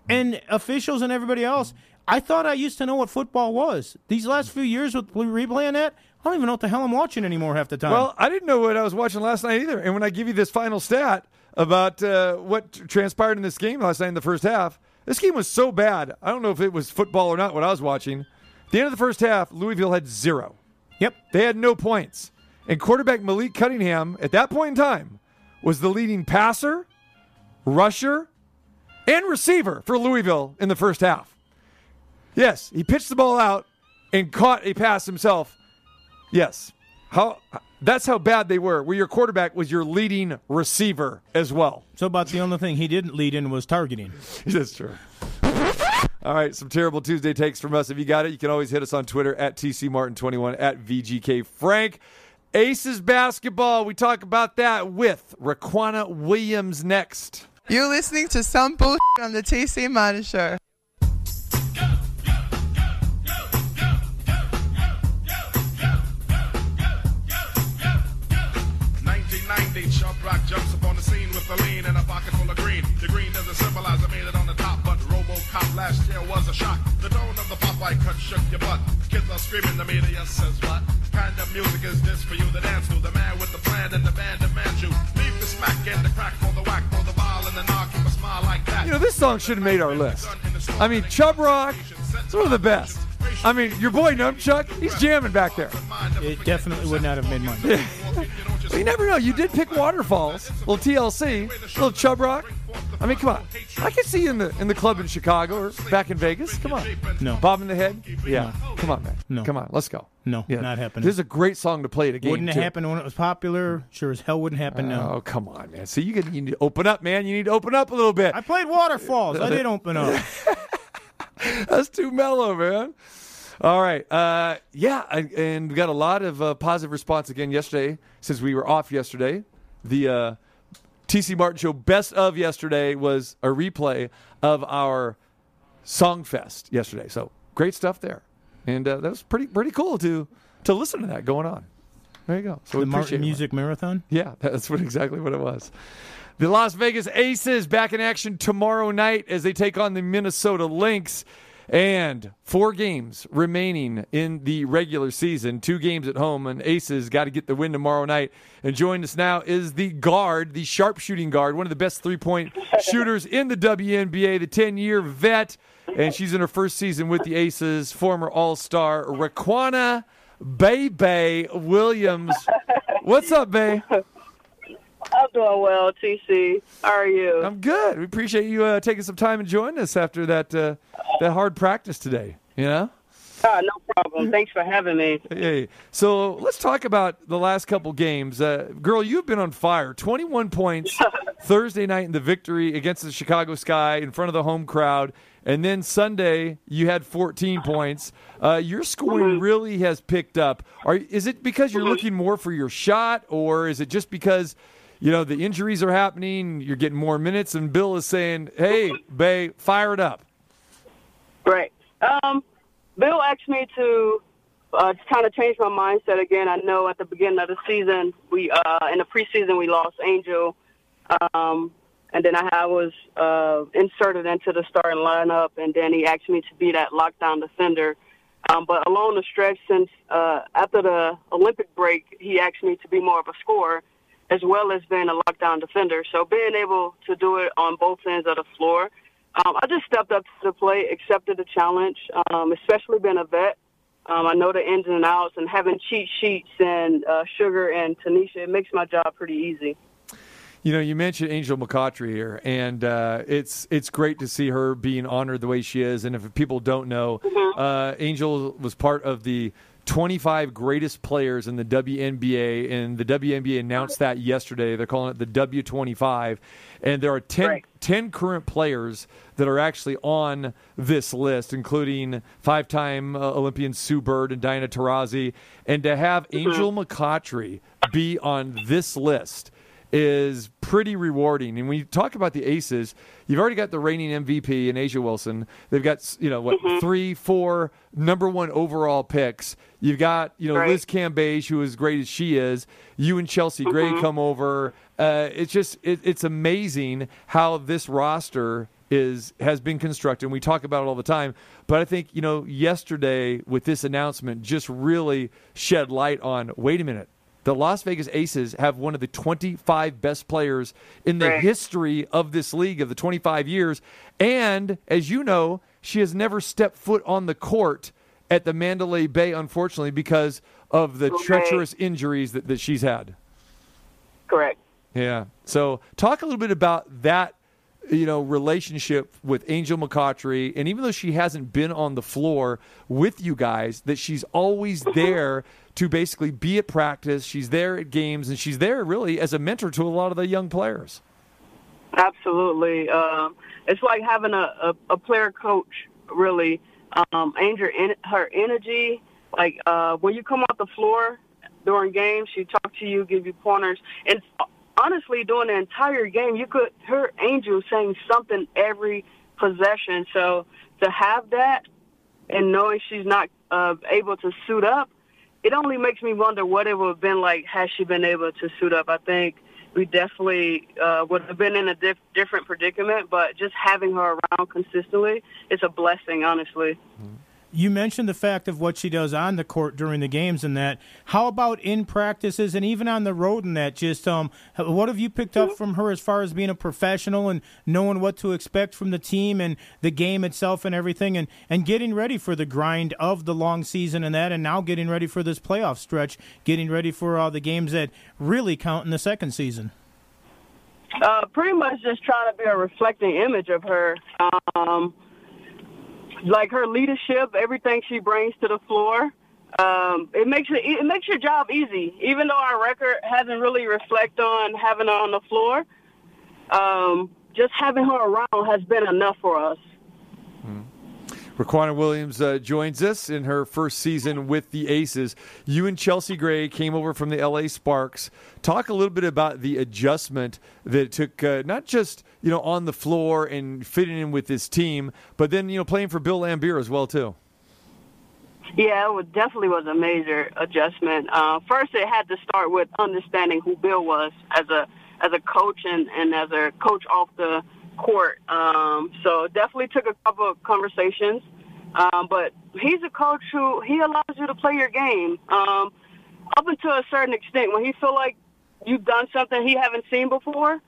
Speaker 8: And officials and everybody else, I thought I used to know what football was. These last few years with replaying that, I don't even know what the hell I'm watching anymore half the time.
Speaker 7: Well, I didn't know what I was watching last night either. And when I give you this final stat about uh, what transpired in this game last night in the first half, this game was so bad. I don't know if it was football or not. What I was watching, at the end of the first half, Louisville had zero.
Speaker 8: Yep,
Speaker 7: they had no points. And quarterback Malik Cunningham, at that point in time, was the leading passer, rusher, and receiver for Louisville in the first half. Yes, he pitched the ball out and caught a pass himself. Yes. How that's how bad they were. Where your quarterback was your leading receiver as well.
Speaker 8: So about the only thing he didn't lead in was targeting.
Speaker 7: That's true. All right, some terrible Tuesday takes from us. If you got it, you can always hit us on Twitter at TCMartin21 at VGK Frank. Aces basketball. We talk about that with Riquna Williams next.
Speaker 11: You're listening to some bullshit on the TC Martin Show.
Speaker 5: 1990, Chubb Rock jumps upon the scene with a lean and a pocket full of green. The green doesn't symbolize I made it on the top, but RoboCop last year was a shock. The tone of the Popeye cut shook your butt. Kids are screaming, the media says what? Kind of music is this for you to dance to? The man with the plan and the band demands you. Leave the smack and the crack for the whack, for the ball and the knock, keep a smile like that.
Speaker 7: You know, this song should have made our list. I mean, Chubb Rock, it's one of the best. I mean, your boy Numchuck, he's jamming back there.
Speaker 8: It definitely would not have made money.
Speaker 7: Well, you never know. You did pick Waterfalls, little TLC, little Chubb Rock. I mean, come on. I can see you in the in the club in Chicago or back in Vegas. Come on.
Speaker 8: No.
Speaker 7: Bob in the head. Yeah. Come on, man.
Speaker 8: No.
Speaker 7: Come on. Let's go.
Speaker 8: No,
Speaker 7: Yeah.
Speaker 8: not happening.
Speaker 7: This is a great song to play at a game.
Speaker 8: Wouldn't
Speaker 7: too.
Speaker 8: happened when it was popular. Sure as hell wouldn't happen now.
Speaker 7: Oh, come on, man. See, you, get, you need to open up, man. You need to open up a little bit.
Speaker 8: I played Waterfalls. I did open up.
Speaker 7: That's too mellow, man. All right. Uh, yeah, and, we got a lot of uh, positive response again yesterday since we were off yesterday. The uh, TC Martin Show best of yesterday was a replay of our Song Fest yesterday. So great stuff there, and uh, that was pretty pretty cool to to listen to that going on. There you go. So
Speaker 8: the Martin
Speaker 7: it.
Speaker 8: Music Marathon.
Speaker 7: Yeah, that's what exactly what it was. The Las Vegas Aces back in action tomorrow night as they take on the Minnesota Lynx. And four games remaining in the regular season, two games at home, and Aces got to get the win tomorrow night. And joining us now is the guard, the sharpshooting guard, one of the best three point shooters in the WNBA, the 10 year vet. And she's in her first season with the Aces, former All Star Riquna Bebe Williams. What's up, Bay?
Speaker 13: I'm doing well, TC. How are you?
Speaker 7: I'm good. We appreciate you uh, taking some time and joining us after that uh, that hard practice today. You know.
Speaker 13: Ah, no problem. Thanks for having me.
Speaker 7: Hey, so let's talk about the last couple games. Uh, girl, you've been on fire. 21 points Thursday night in the victory against the Chicago Sky in front of the home crowd. And then Sunday, you had 14 points. Uh, your scoring really has picked up. Are, is it because you're looking more for your shot, or is it just because, you know, the injuries are happening, you're getting more minutes, and Bill is saying, hey, Bay, fire it up?
Speaker 13: Great. Um, Bill asked me to uh, kind of change my mindset again. I know at the beginning of the season, we uh, in the preseason we lost Angel, um, and then I, was uh, inserted into the starting lineup, and then he asked me to be that lockdown defender. Um, but along the stretch since uh, after the Olympic break, he asked me to be more of a scorer as well as being a lockdown defender. So being able to do it on both ends of the floor, um, I just stepped up to the plate, accepted the challenge, um, especially being a vet. Um, I know the ins and outs, and having cheat sheets and uh, Sugar and Tanisha, it makes my job pretty easy.
Speaker 7: You know, you mentioned Angel McCoughtry here, and uh, it's it's great to see her being honored the way she is. And if people don't know, uh, Angel was part of the 25 greatest players in the WNBA, and the WNBA announced that yesterday. They're calling it the W25, and there are 10, 10 current players that are actually on this list, including five-time uh, Olympian Sue Bird and Diana Taurasi, and to have Angel McCoughtry be on this list is pretty rewarding. And when you talk about the aces, you've already got the reigning MVP in A'ja Wilson. They've got you know what three, four number one overall picks. You've got you know Liz Cambage, who is great as she is. You and Chelsea Gray come over. Uh, it's just it, it's amazing how this roster is has been constructed. And we talk about it all the time. But I think you know yesterday with this announcement just really shed light on. Wait a minute. The Las Vegas Aces have one of the 25 best players in the
Speaker 14: Right.
Speaker 7: history of this league of the 25 years. And as you know, she has never stepped foot on the court at the Mandalay Bay, unfortunately, because of the
Speaker 13: Okay.
Speaker 7: treacherous injuries that, that she's had.
Speaker 13: Correct.
Speaker 7: Yeah. So talk a little bit about that, you know, relationship with Angel McCoughtry, and even though she hasn't been on the floor with you guys, that she's always there to basically be at practice. She's there at games, and she's there really as a mentor to a lot of the young players.
Speaker 13: Absolutely. Um, it's like having a, a, a player coach, really. Um, Angel, en- her energy, like uh, when you come off the floor during games, she talk to you, give you pointers. And honestly, during the entire game, you could hear Angel saying something every possession. So to have that and knowing she's not uh, able to suit up, it only makes me wonder what it would have been like had she been able to suit up. I think we definitely uh, would have been in a diff- different predicament, but just having her around consistently is a blessing, honestly.
Speaker 8: You mentioned the fact of what she does on the court during the games and that. How about in practices and even on the road and that? Just um, what have you picked up from her as far as being a professional and knowing what to expect from the team and the game itself and everything, and and getting ready for the grind of the long season and that, and now getting ready for this playoff stretch, getting ready for all the games that really count in the second season.
Speaker 13: Uh, pretty much just trying to be a reflecting image of her. Um, like her leadership, everything she brings to the floor. Um, it makes it, it makes your job easy. Even though our record hasn't really reflect on having her on the floor, um, just having her around has been enough for us.
Speaker 7: Riquna Williams uh, joins us in her first season with the Aces. You and Chelsea Gray came over from the LA Sparks. Talk a little bit about the adjustment that it took, uh, not just you know on the floor and fitting in with this team, but then you know playing for Bill Laimbeer as well too.
Speaker 13: Yeah, it definitely was a major adjustment. Uh, first, it had to start with understanding who Bill was as a as a coach and, and as a coach off the court. Um, so definitely took a couple of conversations. Um, but he's a coach who he allows you to play your game um, up until a certain extent. When he feel like you've done something he haven't seen before,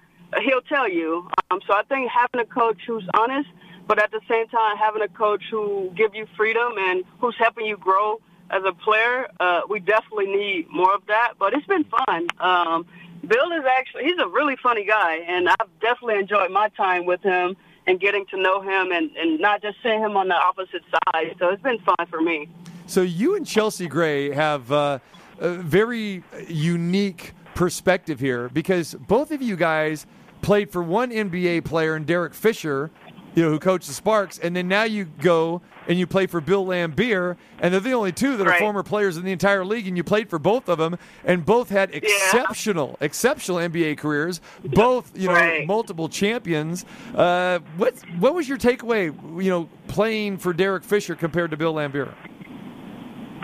Speaker 13: he'll tell you. Um, so I think having a coach who's honest, but at the same time having a coach who give you freedom and who's helping you grow as a player, uh, we definitely need more of that. But it's been fun. Um, Bill is actually he's a really funny guy, and I've definitely enjoyed my time with him and getting to know him and, and not just seeing him on the opposite side. So it's been fun for me.
Speaker 7: So you and Chelsea Gray have uh, a very unique perspective here because both of you guys played for one NBA player and Derek Fisher, you know, who coached the Sparks, and then now you go and you play for Bill Laimbeer, and they're the only two that are
Speaker 13: Right.
Speaker 7: former players in the entire league, and you played for both of them, and both had exceptional, exceptional NBA careers, both you know
Speaker 13: Right.
Speaker 7: multiple champions. Uh, what what was your takeaway, you know, playing for Derek Fisher compared to Bill Laimbeer?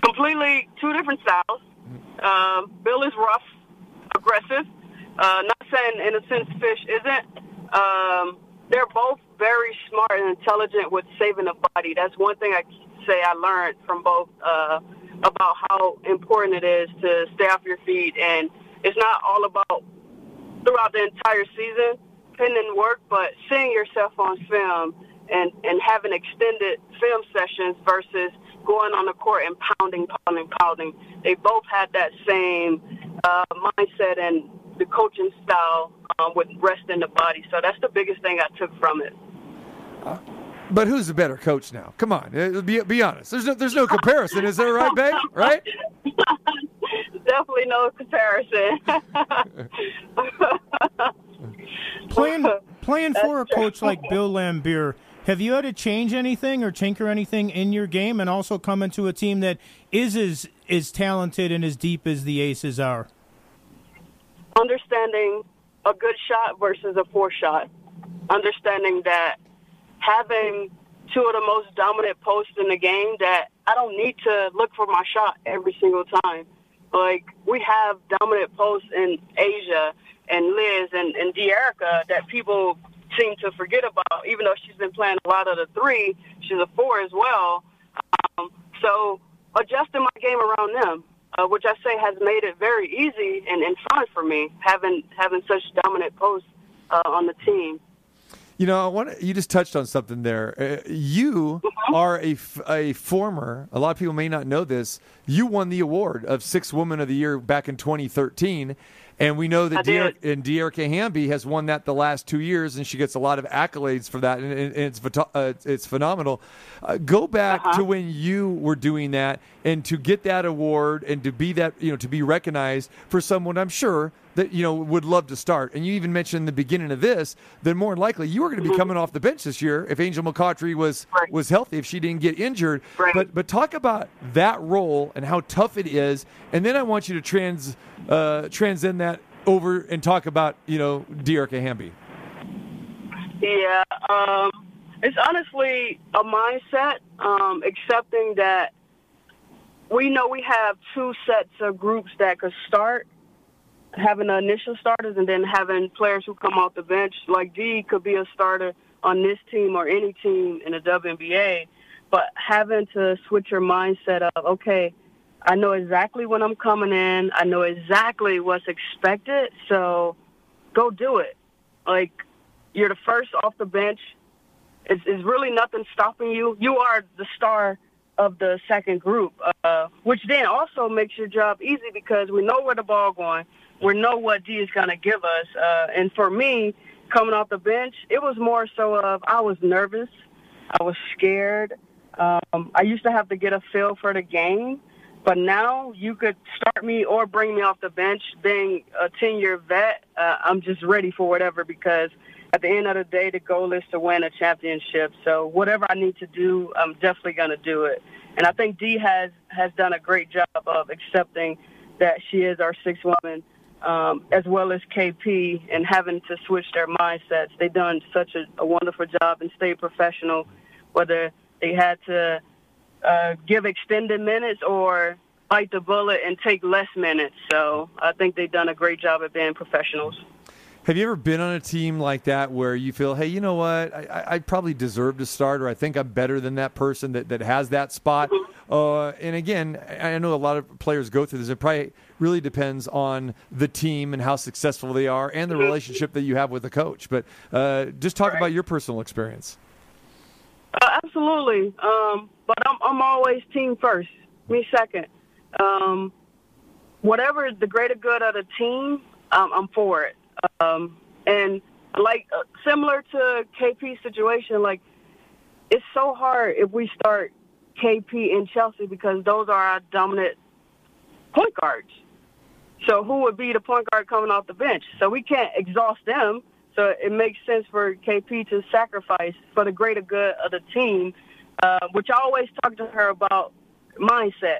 Speaker 13: completely two different styles. Um, Bill is rough, aggressive. Uh, not saying in a sense Fish isn't. Um, they're both very smart and intelligent with saving a body. That's one thing I say I learned from both uh, about how important it is to stay off your feet. And it's not all about throughout the entire season, in work, but seeing yourself on film and, and having extended film sessions versus going on the court and pounding, pounding, pounding. They both had that same uh, mindset and the coaching style um, with rest in the body. So that's the biggest thing I took from it.
Speaker 7: But who's the better coach now? Come on, uh, be, be honest. There's no, there's no comparison, is there, right, babe? Right?
Speaker 13: Definitely no comparison.
Speaker 8: Playing playing for a coach like Bill Laimbeer, have you had to change anything or tinker anything in your game, and also come into a team that is as as talented and as deep as the Aces are?
Speaker 13: Understanding a good shot versus a poor shot. Understanding that having two of the most dominant posts in the game that I don't need to look for my shot every single time. Like we have dominant posts in A'ja and Liz and, and Dearica that people seem to forget about, even though she's been playing a lot of the three. She's a four as well. Um, so adjusting my game around them, uh, which I say has made it very easy and, and fun for me, having having such dominant posts uh, on the team.
Speaker 7: You know, I want you just touched on something there. Uh, you are a, a former. A lot of people may not know this. You won the award of Six Woman of the Year back in 2013, and we know that Dear- and Dearica Hamby has won that the last two years, and she gets a lot of accolades for that, and, and it's uh, it's phenomenal. Uh, go back to when you were doing that, and to get that award, and to be that you know to be recognized for someone I'm sure that you know would love to start. And you even mentioned in the beginning of this that more than likely you were going to be coming off the bench this year if Angel McCoughtry was was healthy, if she didn't get injured. But but talk about that role and how tough it is, and then I want you to trans uh, transcend that over and talk about you know Dearica Hamby.
Speaker 13: Yeah, um, it's honestly a mindset, um, accepting that we know we have two sets of groups that could start, having the initial starters and then having players who come off the bench. Like D could be a starter on this team or any team in the WNBA, but having to switch your mindset of, okay, I know exactly when I'm coming in. I know exactly what's expected, so go do it. Like you're the first off the bench. It's, it's really nothing stopping you. You are the star of the second group, uh, which then also makes your job easy because we know where the ball going. We know what D is going to give us. Uh, and for me, coming off the bench, it was more so of I was nervous. I was scared. Um, I used to have to get a feel for the game. But now you could start me or bring me off the bench. Being a 10 year vet, uh, I'm just ready for whatever because at the end of the day, the goal is to win a championship. So whatever I need to do, I'm definitely going to do it. And I think Dee has, has done a great job of accepting that she is our sixth woman, um, as well as KP, and having to switch their mindsets. They've done such a, a wonderful job and stayed professional, whether they had to uh, give extended minutes or bite the bullet and take less minutes. So I think they've done a great job at being professionals.
Speaker 7: Have you ever been on a team like that where you feel, hey, you know what, I, I- probably deserve to start, or I think I'm better than that person that, that has that spot? Uh, and again, I know a lot of players go through this. It probably really depends on the team and how successful they are and the relationship that you have with the coach. But uh, just talk about your personal experience.
Speaker 13: Uh, absolutely. Um, but I'm, I'm always team first, me second. Um, whatever is the greater good of the team, um, I'm for it. Um, and like uh, similar to KP's situation, like it's so hard if we start KP and Chelsea because those are our dominant point guards. So who would be the point guard coming off the bench? So we can't exhaust them. So it makes sense for KP to sacrifice for the greater good of the team, uh, which I always talk to her about mindset,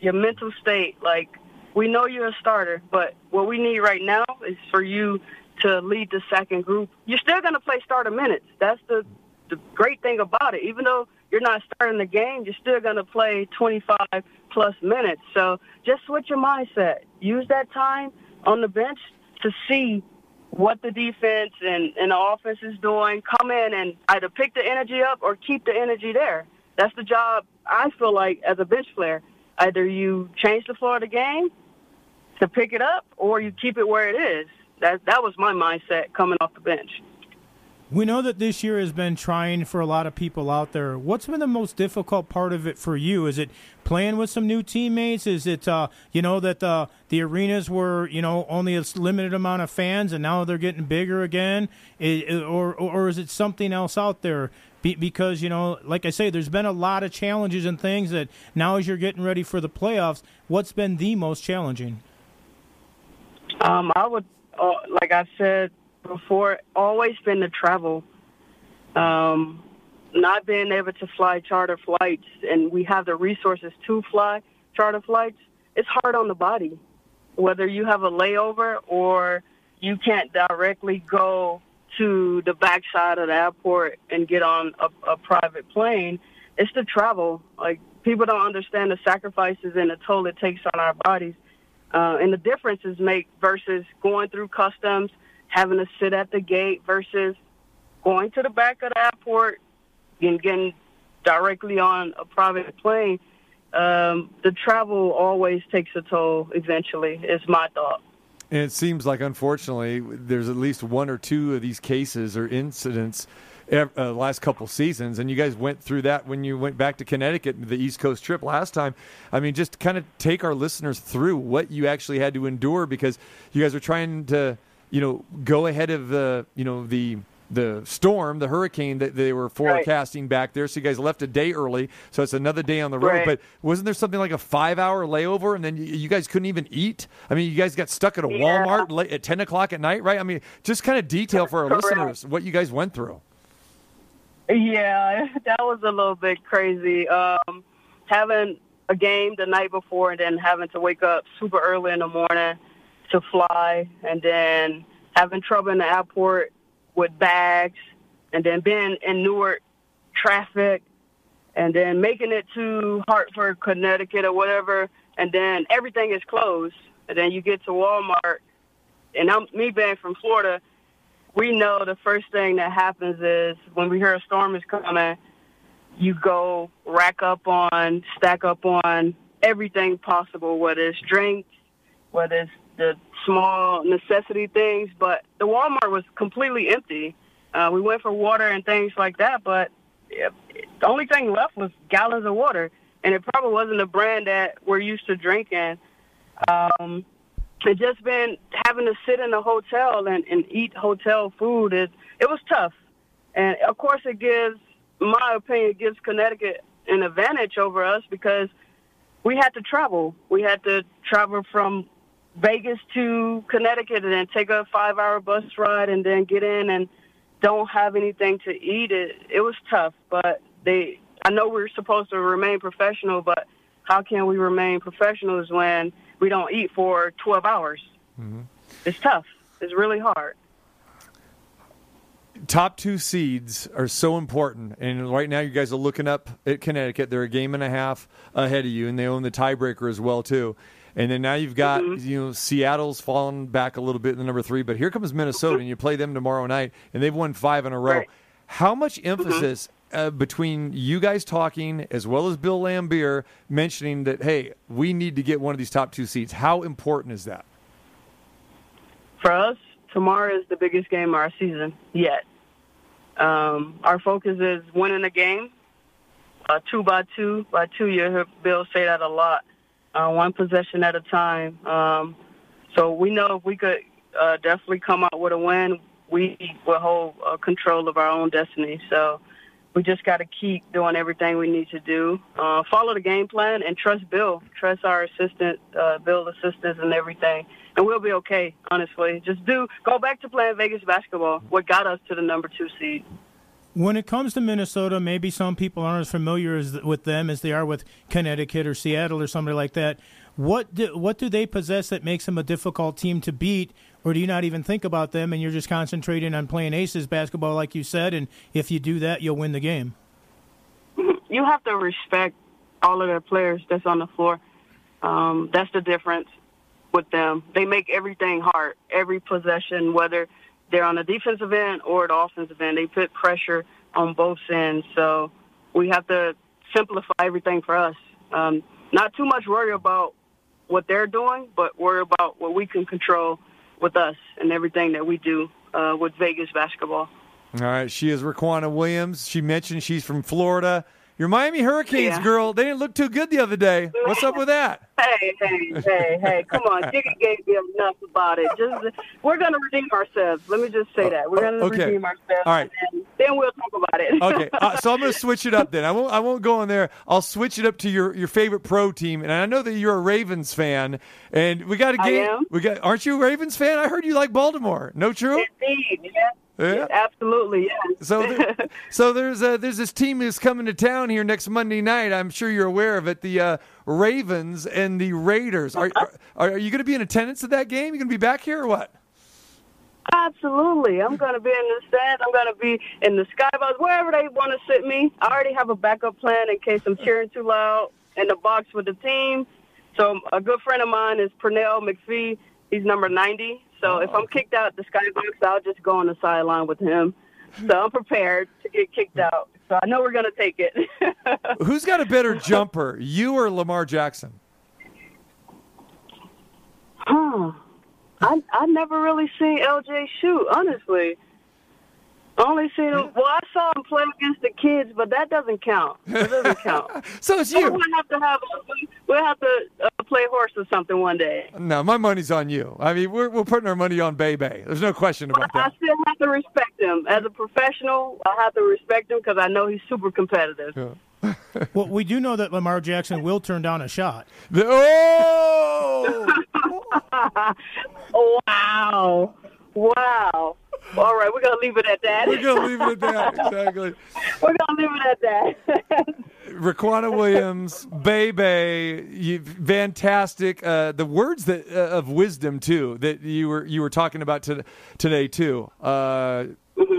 Speaker 13: your mental state. Like we know you're a starter, but what we need right now is for you to lead the second group. You're still going to play starter minutes. That's the the great thing about it. Even though you're not starting the game, you're still going to play 25 plus minutes. So just switch your mindset. Use that time on the bench to see what the defense and, and the offense is doing. Come in and either pick the energy up or keep the energy there. That's the job I feel like as a bench player. Either you change the floor of the game to pick it up or you keep it where it is. That that was my mindset coming off the bench.
Speaker 8: We know that this year has been trying for a lot of people out there. What's been the most difficult part of it for you? Is it playing with some new teammates? Is it uh, you know that the the arenas were you know only a limited amount of fans and now they're getting bigger again? Is, or or is it something else out there? Be, because you know, like I say, there's been a lot of challenges and things that now as you're getting ready for the playoffs, what's been the most challenging?
Speaker 13: Um, I would, uh, like I said before, always been the travel. Um, not being able to fly charter flights, and we have the resources to fly charter flights. It's hard on the body, whether you have a layover or you can't directly go to the backside of the airport and get on a, a private plane. It's the travel. Like people don't understand the sacrifices and the toll it takes on our bodies. Uh, and the differences make versus going through customs, having to sit at the gate versus going to the back of the airport and getting directly on a private plane. Um, the travel always takes a toll eventually, is my thought.
Speaker 7: And it seems like, unfortunately, there's at least one or two of these cases or incidents uh, last couple seasons, and you guys went through that when you went back to Connecticut, the East Coast trip last time. I mean, just kind of take our listeners through what you actually had to endure because you guys are trying to, you know, go ahead of the, you know, the the storm, the hurricane that they were forecasting right. back there. So you guys left a day early, so it's another day on the road. Right. But wasn't there something like a five-hour layover, and then you, you, guys couldn't even eat? I mean, you guys got stuck at a yeah. Walmart late, at ten o'clock at night, right? I mean, just kind of detail for our Correct. listeners what you guys went through.
Speaker 13: Yeah, that was a little bit crazy. Um, having a game the night before, and then having to wake up super early in the morning to fly, and then having trouble in the airport with bags, and then being in Newark traffic, and then making it to Hartford, Connecticut, or whatever, and then everything is closed. And then you get to Walmart, and I'm me being from Florida, we know the first thing that happens is when we hear a storm is coming, you go rack up on, stack up on everything possible, whether it's drinks, whether it's the small necessity things. But the Walmart was completely empty. Uh, we went for water and things like that, but yeah, the only thing left was gallons of water, and it probably wasn't a brand that we're used to drinking. Um, it just been having to sit in a hotel and, and eat hotel food. It it was tough, and of course, it gives my opinion it gives Connecticut an advantage over us because we had to travel. We had to travel from Vegas to Connecticut and then take a five hour bus ride and then get in and don't have anything to eat. It it was tough, but they I know we're supposed to remain professional, but how can we remain professionals when we don't eat for 12 hours? Mm-hmm. It's tough. It's really hard
Speaker 7: top two seeds are so important. And right now, you guys are looking up at Connecticut. They're a game and a half ahead of you, and they own the tiebreaker as well too. And then now you've got mm-hmm. you know Seattle's fallen back a little bit in the number three, but here comes Minnesota, and you play them tomorrow night, and they've won five in a row. Right. How much mm-hmm. emphasis mm-hmm. uh, between you guys talking as well as Bill Laimbeer mentioning that hey, we need to get one of these top two seats? How important is that?
Speaker 13: For us, tomorrow is the biggest game of our season yet. Um, our focus is winning the game, uh, two by two. By two, you hear Bill say that a lot. Uh, one possession at a time. Um, so we know if we could uh, definitely come out with a win, we will hold uh, control of our own destiny. So we just got to keep doing everything we need to do. Uh, follow the game plan and trust Bill. Trust our assistant, uh, Bill assistants and everything and we'll be okay. Honestly, just do go back to playing Vegas basketball. What got us to the number two seed.
Speaker 8: When it comes to Minnesota, maybe some people aren't as familiar as, with them as they are with Connecticut or Seattle or somebody like that. What do, what do they possess that makes them a difficult team to beat, or do you not even think about them and you're just concentrating on playing aces basketball, like you said? And if you do that, you'll win the game.
Speaker 13: You have to respect all of their players that's on the floor. Um, that's the difference with them. They make everything hard. Every possession, whether they're on the defensive end or the offensive end, they put pressure on both ends. So we have to simplify everything for us. Um, not too much worry about what they're doing, but worry about what we can control with us and everything that we do uh, with Vegas basketball.
Speaker 7: All right, she is Riquna Williams. She mentioned she's from Florida. Your Miami Hurricanes
Speaker 13: Yeah.
Speaker 7: girl, they didn't look too good the other day. What's up with that?
Speaker 13: Hey, hey, hey, hey! Come on, Jiggy gave me enough about it. Just we're gonna redeem ourselves. Let me just say that we're gonna
Speaker 7: okay.
Speaker 13: redeem ourselves.
Speaker 7: All right.
Speaker 13: and then we'll talk about it.
Speaker 7: Okay, uh, so I'm going to switch it up then. I won't. I won't go in there. I'll switch it up to your, your favorite pro team, and I know that you're a Ravens fan, and we got a game.
Speaker 13: am.
Speaker 7: We got. Aren't you a Ravens fan? I heard you like Baltimore. No, true.
Speaker 13: Indeed, yes.
Speaker 7: Yeah.
Speaker 13: Absolutely, yes.
Speaker 7: So, there, so there's uh, there's this team who's coming to town here next Monday night. I'm sure you're aware of it. The uh, Ravens and the Raiders. Are are, are you going to be in attendance at that game? You going to be back here or what?
Speaker 13: Absolutely. I'm going to be in the stands. I'm going to be in the skybox, wherever they want to sit me. I already have a backup plan in case I'm cheering too loud in the box with the team. So a good friend of mine is Pernell McPhee. He's number 90. So if I'm kicked out the skybox, I'll just go on the sideline with him. So I'm prepared to get kicked out. So I know we're going to take it.
Speaker 7: Who's got a better jumper, you or Lamar Jackson?
Speaker 13: Huh. I I never really seen LJ shoot, honestly. Only seen him. Well, I saw him play against the kids, but that doesn't count. That doesn't count.
Speaker 7: so it's you.
Speaker 13: We'll have to have. We'll have to uh, play horse or something one day.
Speaker 7: No, my money's on you. I mean, we're we're putting our money on Bebe. There's no question about that.
Speaker 13: I still have to respect him as a professional. I have to respect him because I know he's super competitive.
Speaker 8: well, we do know that Lamar Jackson will turn down a shot.
Speaker 7: The- oh!
Speaker 13: wow! Wow! All right, we're gonna leave it at that.
Speaker 7: We're gonna leave it at that. Exactly.
Speaker 13: we're gonna leave it at that.
Speaker 7: Riquna Williams, Bebe, you, fantastic. Uh, the words that uh, of wisdom too that you were you were talking about to, today too. Uh,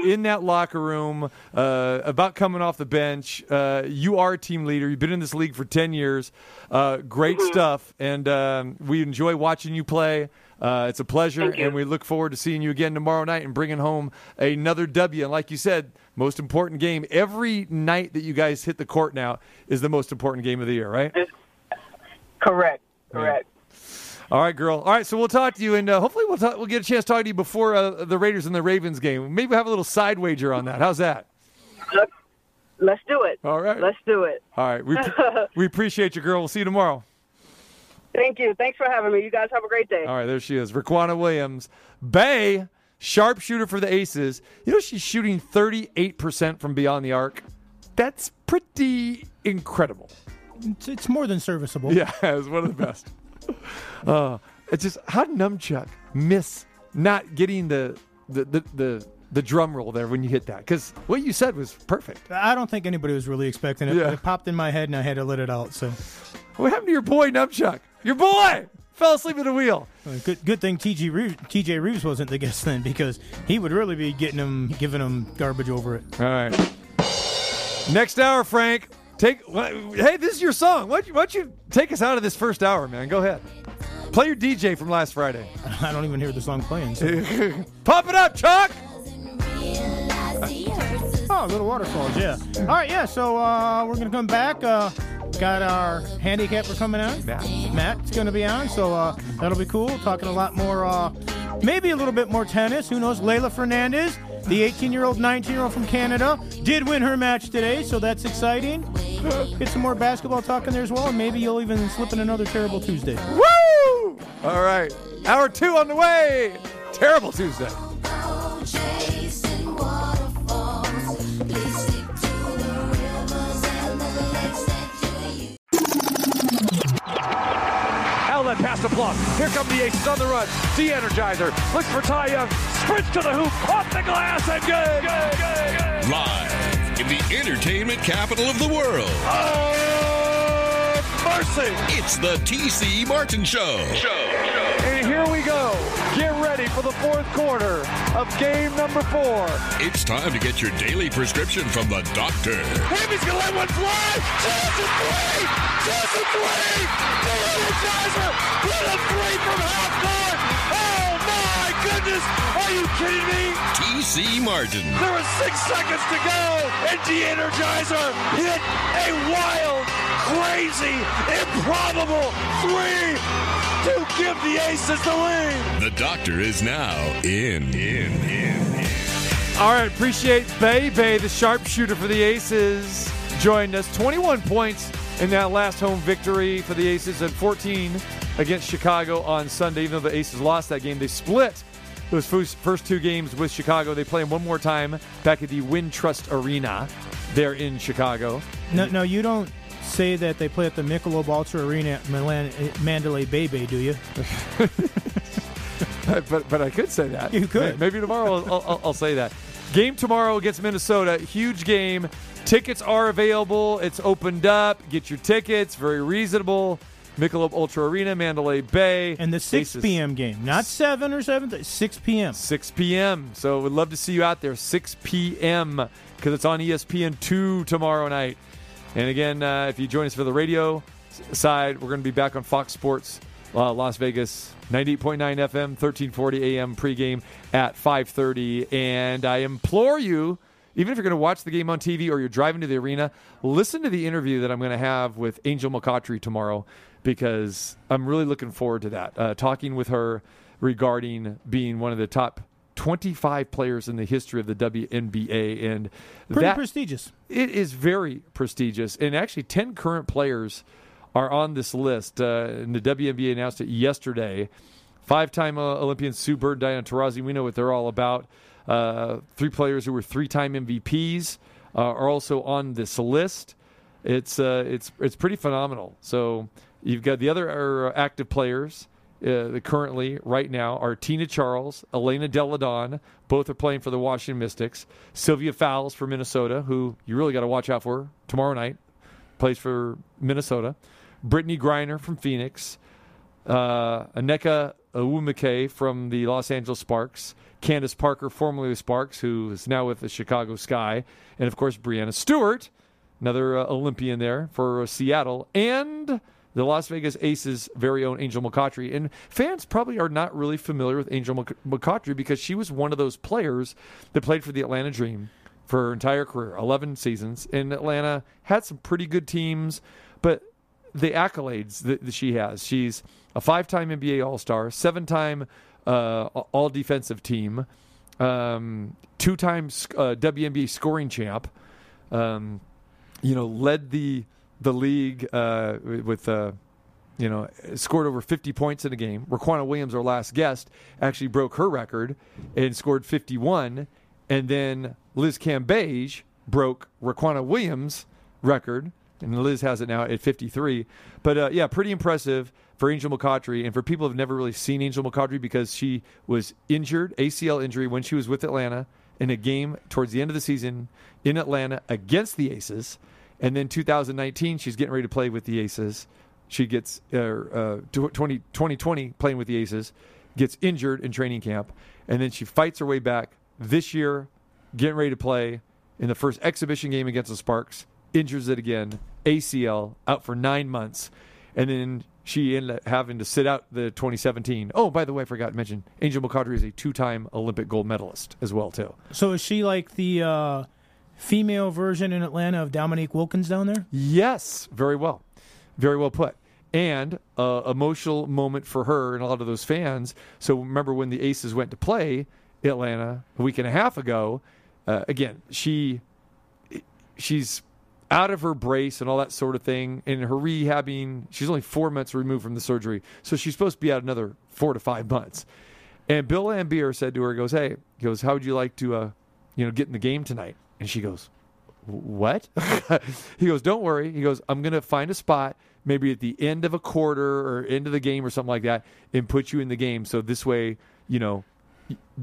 Speaker 7: in that locker room, uh, about coming off the bench, uh, you are a team leader. You've been in this league for ten years. Uh, great stuff, and um, we enjoy watching you play. Uh, it's a pleasure, and we look forward to seeing you again tomorrow night and bringing home another W. And like you said, most important game every night that you guys hit the court now is the most important game of the year, right?
Speaker 13: Correct. Correct.
Speaker 7: All right, girl. All right, so we'll talk to you, and uh, hopefully we'll talk, we'll get a chance to talk to you before uh, the Raiders and the Ravens game. Maybe we'll have a little side wager on that. How's that?
Speaker 13: Let's do it.
Speaker 7: All right.
Speaker 13: Let's do it.
Speaker 7: All right, we we appreciate you, girl. We'll see you tomorrow.
Speaker 13: Thank you. Thanks for having me. You guys have a great day.
Speaker 7: All right, there she is, Riquna Williams, Bay, sharpshooter for the Aces. You know she's shooting 38% from beyond the arc. That's pretty incredible.
Speaker 8: It's, it's more than serviceable.
Speaker 7: Yeah, it's one of the best. uh, it's just how did Numchuck miss not getting the the the, the, the drum roll there when you hit that? Because what you said was perfect.
Speaker 8: I don't think anybody was really expecting it.
Speaker 7: Yeah.
Speaker 8: It popped in my head and I had to let it out. So
Speaker 7: What happened to your boy Numchuck? Your boy fell asleep at the wheel.
Speaker 8: good good thing TG Reeves, TJ Reeves wasn't the guest then because he would really be getting him giving him garbage over it.
Speaker 7: All right. Next hour, Frank. Take. Hey, this is your song. Why don't you, why don't you take us out of this first hour, man? Go ahead. Play your DJ from last Friday.
Speaker 8: I don't even hear the song playing. So.
Speaker 7: Pop it up, Chuck.
Speaker 8: Oh, little waterfalls, yeah. All right, yeah. So uh, we're gonna come back. Uh, got our handicapper coming on.
Speaker 7: Matt.
Speaker 8: Matt's gonna be on, so uh, that'll be cool. Talking a lot more, uh, maybe a little bit more tennis. Who knows? Leylah Fernandez, the 18-year-old, 19-year-old from Canada, did win her match today, so that's exciting. Get some more basketball talk in there as well, and maybe you'll even slip in another terrible Tuesday.
Speaker 7: Woo! All right. Hour two on the way. Terrible Tuesday.
Speaker 1: Outlet pass to Here come the Aces on the run. De-energizer. Looks for Ty Young. Sprints to the hoop. Off the glass and good. Good, good, good.
Speaker 3: Live in the entertainment capital of the world.
Speaker 1: Oh, mercy.
Speaker 3: It's the TC Martin Show.
Speaker 1: And for the fourth quarter of game number four.
Speaker 3: It's time to get your daily prescription from the doctor.
Speaker 1: Hammy's gonna let one fly. Just a three. Just a three. The energizer with a three from half court. Oh my goodness. Are you kidding me?
Speaker 3: TC Martin.
Speaker 1: There was six seconds to go, and De-Energizer hit a wild, crazy, improbable three to give the Aces the lead.
Speaker 3: The doctor is now in. In. In. in.
Speaker 7: All right, appreciate Bay Bay, the sharpshooter for the Aces, joined us. 21 points in that last home victory for the Aces and 14 against Chicago on Sunday. Even though the Aces lost that game, they split those first, first two games with Chicago. They play them one more time back at the Wintrust Arena there in Chicago.
Speaker 8: No, no, you don't say that they play at the Michelob Ultra Arena at Milan, uh, Mandalay Bay Bay, do you?
Speaker 7: but but I could say that.
Speaker 8: You could.
Speaker 7: Maybe tomorrow I'll, I'll, I'll say that. Game tomorrow against Minnesota. Huge game. Tickets are available. It's opened up. Get your tickets. Very reasonable. Michelob Ultra Arena, Mandalay Bay.
Speaker 8: And the 6
Speaker 7: Aces.
Speaker 8: p.m. game, not 7 or 7, 6 p.m.
Speaker 7: 6 p.m. So we'd love to see you out there. 6 p.m. because it's on ESPN 2 tomorrow night. And again, uh, if you join us for the radio side, we're going to be back on Fox Sports uh, Las Vegas, 98.9 FM, 1340 AM pregame at 5:30. And I implore you, even if you're going to watch the game on TV or you're driving to the arena, listen to the interview that I'm going to have with Angel McCoughtry tomorrow because I'm really looking forward to that. Uh, talking with her regarding being one of the top 25 players in the history of the WNBA, and
Speaker 8: Pretty
Speaker 7: that
Speaker 8: prestigious.
Speaker 7: it is very prestigious, and actually, 10 current players are on this list. Uh, and the WNBA announced it yesterday. Five time uh, Olympian Sue Bird, Diana Taurasi, we know what they're all about. Uh, three players who were three time MVPs uh, are also on this list. It's, uh, it's, it's pretty phenomenal. So you've got the other uh, active players. Uh, currently, right now, are Tina Charles, Elena Delle Donne. Both are playing for the Washington Mystics. Sylvia Fowles for Minnesota, who you really got to watch out for tomorrow night, plays for Minnesota. Brittney Griner from Phoenix. Uh, Nneka Ogwumike from the Los Angeles Sparks. Candace Parker, formerly with Sparks, who is now with the Chicago Sky. And, of course, Breanna Stewart, another uh, Olympian there for uh, Seattle. And the Las Vegas Aces' very own Angel McCoughtry. And fans probably are not really familiar with Angel Mc- McCoughtry because she was one of those players that played for the Atlanta Dream for her entire career, 11 seasons. And Atlanta had some pretty good teams, but the accolades that, that she has she's a five time NBA All Star, seven time uh, All Defensive Team, um, two times uh, WNBA scoring champ. Um, you know, led the the league uh, with uh, you know scored over 50 points in a game. Riquna Williams, our last guest, actually broke her record and scored 51, and then Liz Cambage broke Riquna Williams' record, and Liz has it now at 53. But uh, yeah, pretty impressive for Angel McCoughtry, and for people who've never really seen Angel McCoughtry because she was injured, ACL injury, when she was with Atlanta in a game towards the end of the season in Atlanta against the Aces. And then 2019, she's getting ready to play with the Aces. She gets uh, uh, tw- 20, 2020 playing with the Aces, gets injured in training camp, and then she fights her way back this year, getting ready to play in the first exhibition game against the Sparks, injures it again, ACL, out for nine months, and then she ended up having to sit out the 2017. Oh, by the way, I forgot to mention Angel McCoughtry is a two-time Olympic gold medalist as well too.
Speaker 8: So is she like the uh, female version in Atlanta of Dominique Wilkins down there?
Speaker 7: Yes, very well, very well put. And uh, emotional moment for her and a lot of those fans. So remember when the Aces went to play Atlanta a week and a half ago? Uh, again, she she's out of her brace and all that sort of thing. And her rehabbing, she's only four months removed from the surgery, so she's supposed to be out another four to five months. And Bill Laimbeer said to her, "Goes, hey, he goes, how would you like to, uh, you know, get in the game tonight?" And she goes, what? he goes, don't worry. He goes, I'm going to find a spot maybe at the end of a quarter or end of the game or something like that and put you in the game. So this way, you know,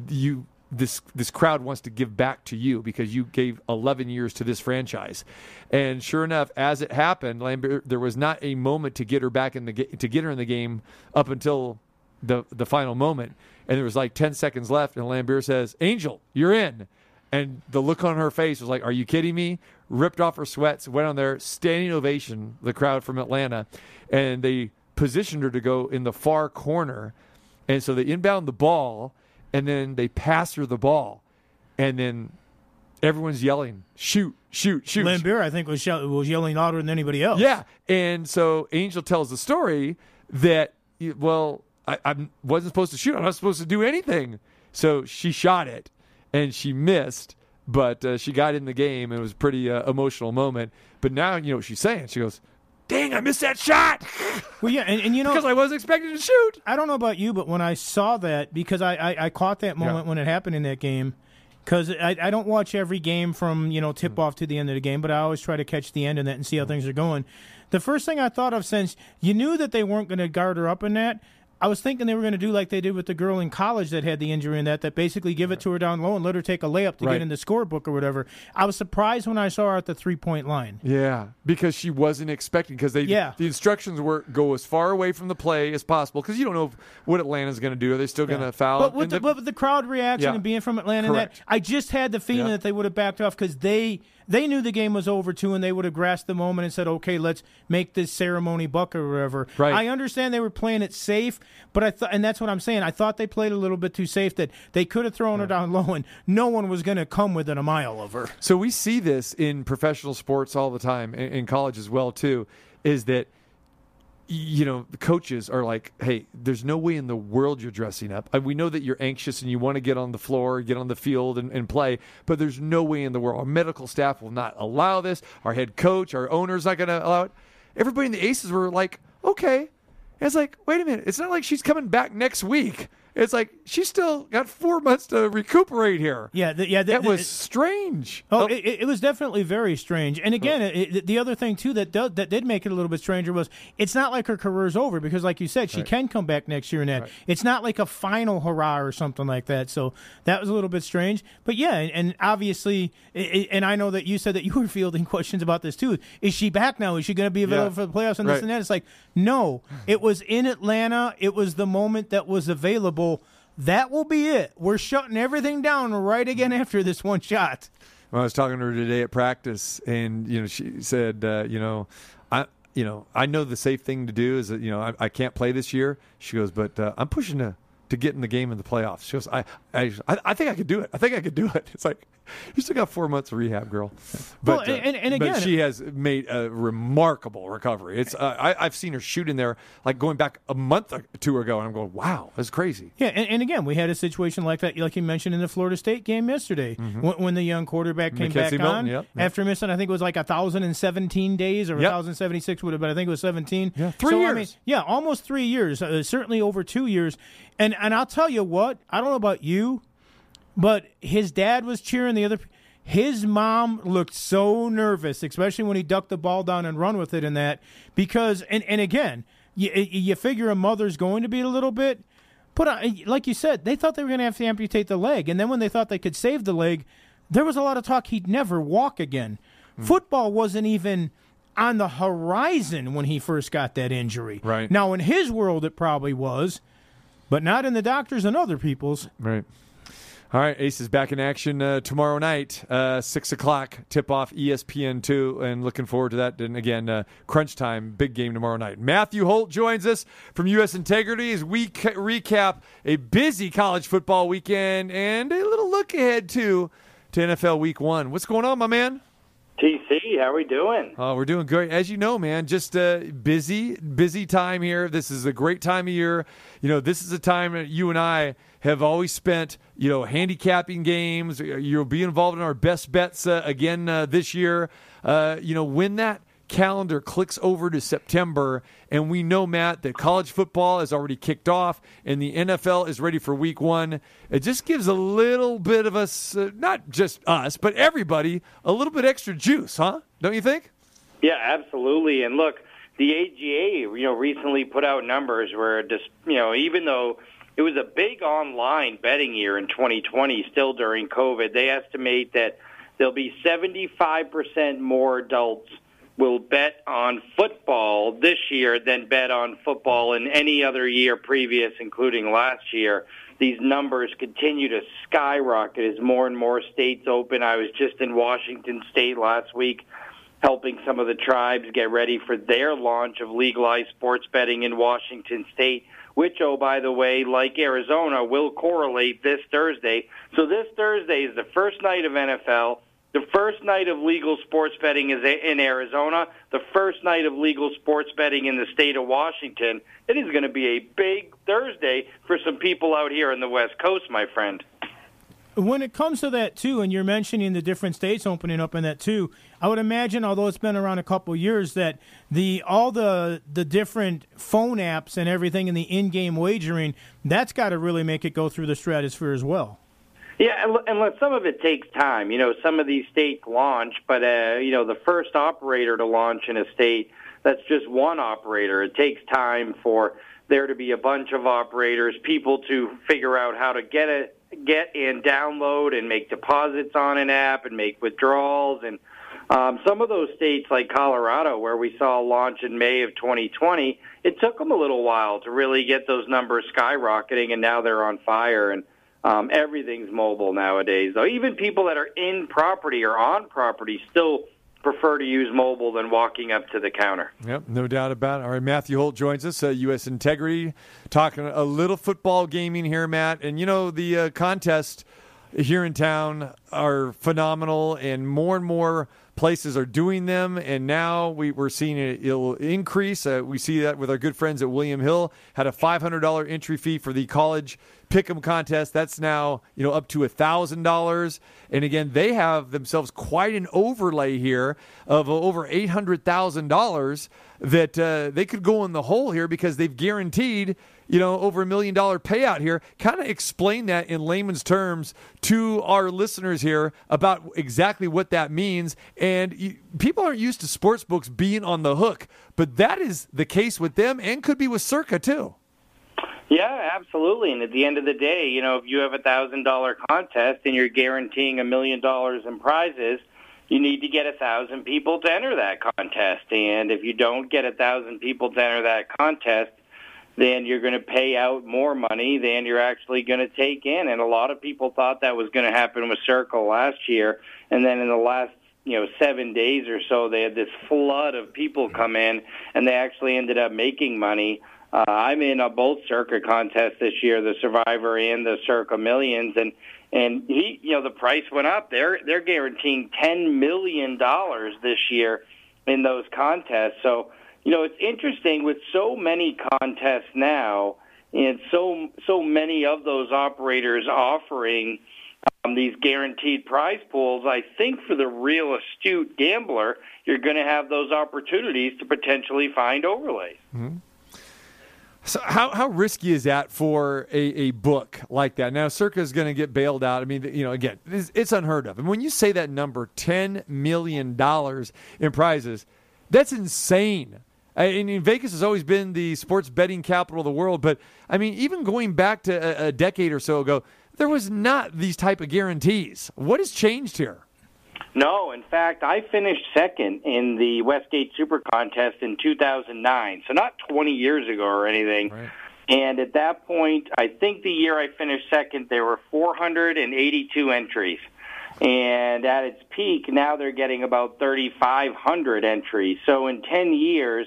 Speaker 7: you this this crowd wants to give back to you because you gave 11 years to this franchise. And sure enough, as it happened, Lambert, there was not a moment to get her back in the to get her in the game up until the the final moment. And there was like 10 seconds left and Lambert says, "Angel, you're in." And the look on her face was like, Are you kidding me? Ripped off her sweats, went on there, standing ovation, the crowd from Atlanta. And they positioned her to go in the far corner. And so they inbound the ball, and then they pass her the ball. And then everyone's yelling, Shoot, shoot, shoot.
Speaker 8: Laimbeer, I think, was, yell- was yelling louder than anybody else.
Speaker 7: Yeah. And so Angel tells the story that, well, I, I wasn't supposed to shoot. I'm not supposed to do anything. So she shot it. And she missed, but uh, she got in the game. and It was a pretty uh, emotional moment. But now, you know what she's saying? She goes, Dang, I missed that shot.
Speaker 8: Well, yeah, and, and you know,
Speaker 7: because I wasn't expecting to shoot.
Speaker 8: I don't know about you, but when I saw that, because I, I, I caught that moment
Speaker 7: Yeah.
Speaker 8: when it happened in that game, because I, I don't watch every game from you know tip off to the end of the game, but I always try to catch the end of that and see how things are going. The first thing I thought of since you knew that they weren't going to guard her up in that. I was thinking they were going to do like they did with the girl in college that had the injury in that, that basically give it to her down low and let her take a layup to
Speaker 7: Right.
Speaker 8: get in the scorebook or whatever. I was surprised when I saw her at the three point line.
Speaker 7: Yeah, because she wasn't expecting because they
Speaker 8: Yeah.
Speaker 7: the instructions were go as far away from the play as possible because you don't know what Atlanta's going to do. Are they still going to foul?
Speaker 8: But with the,
Speaker 7: the-
Speaker 8: but with the crowd reaction
Speaker 7: Yeah.
Speaker 8: and being from Atlanta, and that I just had the feeling
Speaker 7: Yeah.
Speaker 8: that they would have backed off because they they knew the game was over too, and they would have grasped the moment and said, "Okay, let's make this ceremony buck or whatever."
Speaker 7: Right.
Speaker 8: I understand they were playing it safe, but I thought, and that's what I'm saying. I thought they played a little bit too safe that they could have thrown her down low, and no one was going to come within a mile of her.
Speaker 7: So we see this in professional sports all the time, in, college as well too. Is that you know the coaches are like, hey, there's no way in the world you're dressing up. We know that you're anxious and you want to get on the floor, get on the field, and, and play, but there's no way in the world. Our medical staff will not allow this. Our head coach, our owner's not going to allow it. Everybody in the Aces were like, okay. And it's like, wait a minute. It's not like she's coming back next week. It's like she's still got four months to recuperate here.
Speaker 8: Yeah, the, yeah, the,
Speaker 7: That
Speaker 8: the-
Speaker 7: was strange.
Speaker 8: Oh, oh. it, it was definitely very strange. And again, oh. it, it- the other thing too that do, that did make it a little bit stranger was it's not like her career's over because, like you said, she
Speaker 7: Right.
Speaker 8: can come back next year. And that it's not like a final hurrah or something like that. So that was a little bit strange. But yeah, and, and obviously, and I know that you said that you were fielding questions about this too. Is she back now? Is she going to be available
Speaker 7: Yeah.
Speaker 8: for the playoffs and this and that? It's like no, it was in Atlanta. It was the moment that was available. That will be it. We're shutting everything down right again after this one shot.
Speaker 7: Well, I was talking to her today at practice, and you know, she said, uh, you know, I, you know, I know the safe thing to do is that you know I, I can't play this year. She goes, but uh, I'm pushing to to get in the game in the playoffs. She goes, I, I, I think I could do it. I think I could do it. It's like you still got four months of rehab, girl. But
Speaker 8: Well,
Speaker 7: uh,
Speaker 8: and- and
Speaker 7: but
Speaker 8: again-
Speaker 7: she has made a remarkable recovery. It's uh, I, I've seen her shoot in there like going back a month or two ago, and I'm going, wow, that's crazy.
Speaker 8: Yeah, and, and again, we had a situation like that, like you mentioned in the Florida State game yesterday, when, when the young quarterback came
Speaker 7: McKenzie
Speaker 8: back
Speaker 7: Milton,
Speaker 8: on after missing, I think it was like thousand and seventeen days or
Speaker 7: Yep.
Speaker 8: thousand seventy six would have been, I think it was seventeen. Yeah,
Speaker 7: three
Speaker 8: I
Speaker 7: years.
Speaker 8: mean, yeah, almost three years, uh, certainly over two years. And and I'll tell you what, I don't know about you, but his dad was cheering. The other, his mom looked so nervous, especially when he ducked the ball down and run with it in that. Because and and again, you you figure a mother's going to be a little bit. But like you said, they thought they were going to have to amputate the leg, and then when they thought they could save the leg, there was a lot of talk he'd never walk again.
Speaker 7: Hmm.
Speaker 8: Football wasn't even on the horizon when he first got that injury.
Speaker 7: Right.
Speaker 8: now, in his world, it probably was, but not in the doctors and other people's.
Speaker 7: Right. All right, Ace is back in action uh, tomorrow night, uh, six o'clock tip off ESPN two, and looking forward to that. And again, uh, crunch time, big game tomorrow night. Matthew Holt joins us from U.S. Integrity as we ca- recap a busy college football weekend and a little look ahead too to NFL Week One. What's going on, my man?
Speaker 14: TC, how are we doing?
Speaker 7: Oh, we're doing great. As you know, man, just uh, busy, busy time here. This is a great time of year. You know, this is a time that you and I have always spent, you know, handicapping games. You'll be involved in our best bets uh, again uh, this year. Uh, you know, when that calendar clicks over to September, and we know, Matt, that college football has already kicked off and the NFL is ready for week one. It just gives a little bit of us, uh, not just us, but everybody, a little bit extra juice, huh? Don't you think?
Speaker 14: Yeah, absolutely. And look, the AGA, you know, recently put out numbers where just, you know, even though it was a big online betting year in 2020, still during COVID, they estimate that there'll be 75% more adults will bet on football this year than bet on football in any other year previous, including last year. These numbers continue to skyrocket as more and more states open. I was just in Washington State last week helping some of the tribes get ready for their launch of legalized sports betting in Washington State, which, oh, by the way, like Arizona, will correlate this Thursday. So this Thursday is the first night of NFL. The first night of legal sports betting is in Arizona. The first night of legal sports betting in the state of Washington. It is going to be a big Thursday for some people out here in the West Coast, my friend.
Speaker 8: when it comes to that too, and you're mentioning the different states opening up in that too, I would imagine, although it's been around a couple years, that the all the the different phone apps and everything in the in-game wagering, that's got to really make it go through the stratosphere as well.
Speaker 14: Yeah, look, some of it takes time. You know, some of these states launch, but uh, you know, the first operator to launch in a state that's just one operator. It takes time for there to be a bunch of operators, people to figure out how to get it, get and download and make deposits on an app and make withdrawals and um, some of those states like Colorado, where we saw a launch in May of 2020, it took them a little while to really get those numbers skyrocketing, and now they're on fire. And um, everything's mobile nowadays. Though even people that are in property or on property still prefer to use mobile than walking up to the counter.
Speaker 7: Yep, no doubt about it. All right, Matthew Holt joins us, uh, U.S. Integrity, talking a little football gaming here, Matt. And you know the uh, contest here in town are phenomenal, and more and more places are doing them, and now we, we're seeing it it'll increase. Uh, we see that with our good friends at William Hill. Had a $500 entry fee for the college pick'em contest. That's now you know up to thousand dollars. And again, they have themselves quite an overlay here of over eight hundred thousand dollars that uh, they could go in the hole here because they've guaranteed you know, over a million dollar payout here. Kind of explain that in layman's terms to our listeners here about exactly what that means. And you, people aren't used to sports books being on the hook, but that is the case with them and could be with Circa too.
Speaker 14: Yeah, absolutely. And at the end of the day, you know, if you have a thousand dollar contest and you're guaranteeing a million dollars in prizes, you need to get a thousand people to enter that contest. And if you don't get a thousand people to enter that contest, then you're going to pay out more money than you're actually going to take in. And a lot of people thought that was going to happen with Circa last year. And then in the last you know seven days or so, they had this flood of people come in, and they actually ended up making money. Uh, I'm in a both Circa contest this year, the Survivor and the Circa Millions, and and he, you know, the price went up. They're they're guaranteeing ten million dollars this year in those contests. So, you know, it's interesting with so many contests now, and so so many of those operators offering um, these guaranteed prize pools. I think for the real astute gambler, you're going to have those opportunities to potentially find overlays.
Speaker 7: Mm-hmm. So how, how risky is that for a, a book like that? Now, Circa is going to get bailed out. I mean, you know, again, it's, it's unheard of. And when you say that number, $10 million in prizes, that's insane. I mean, Vegas has always been the sports betting capital of the world, but I mean, even going back to a, a decade or so ago, there was not these type of guarantees. What has changed here?
Speaker 14: No, in fact, I finished second in the Westgate Super Contest in 2009, so not 20 years ago or anything.
Speaker 7: Right.
Speaker 14: And at that point, I think the year I finished second, there were 482 entries. And at its peak, now they're getting about 3,500 entries. So in 10 years,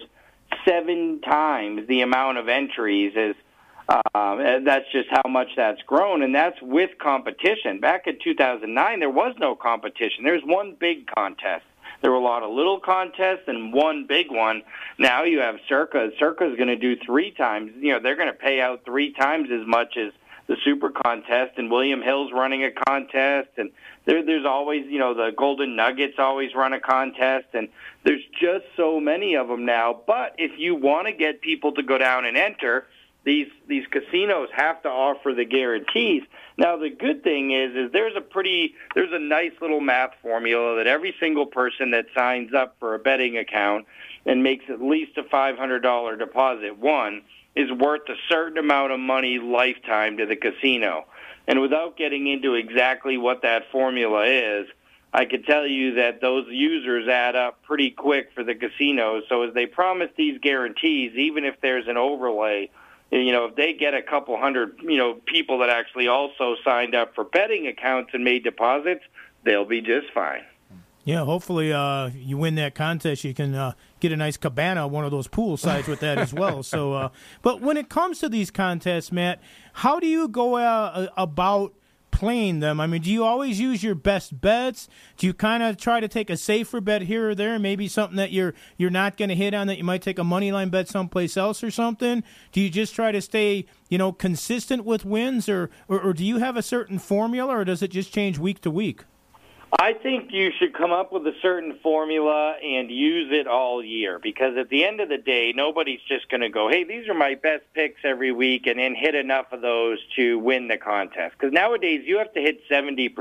Speaker 14: seven times the amount of entries is um, that's just how much that's grown, and that's with competition. Back in 2009, there was no competition. There's one big contest. There were a lot of little contests and one big one. Now you have Circa. Circa is going to do three times. You know, they're going to pay out three times as much as the Super Contest, and William Hill's running a contest, and there, there's always, you know, the Golden Nuggets always run a contest, and there's just so many of them now. But if you want to get people to go down and enter, these these casinos have to offer the guarantees. Now the good thing is is there's a pretty there's a nice little math formula that every single person that signs up for a betting account and makes at least a $500 deposit one is worth a certain amount of money lifetime to the casino. And without getting into exactly what that formula is, I could tell you that those users add up pretty quick for the casinos. So as they promise these guarantees, even if there's an overlay you know, if they get a couple hundred, you know, people that actually also signed up for betting accounts and made deposits, they'll be just fine.
Speaker 8: Yeah, hopefully uh, you win that contest. You can uh, get a nice cabana, one of those pool sides with that as well. So, uh, but when it comes to these contests, Matt, how do you go uh, about playing them? I mean, do you always use your best bets? Do you kind of try to take a safer bet here or there, maybe something that you're you're not going to hit on that you might take a money line bet someplace else or something? Do you just try to stay, you know, consistent with wins, or or, or do you have a certain formula, or does it just change week to week?
Speaker 14: I think you should come up with a certain formula and use it all year because at the end of the day, nobody's just going to go, hey, these are my best picks every week and then hit enough of those to win the contest. Because nowadays you have to hit 70%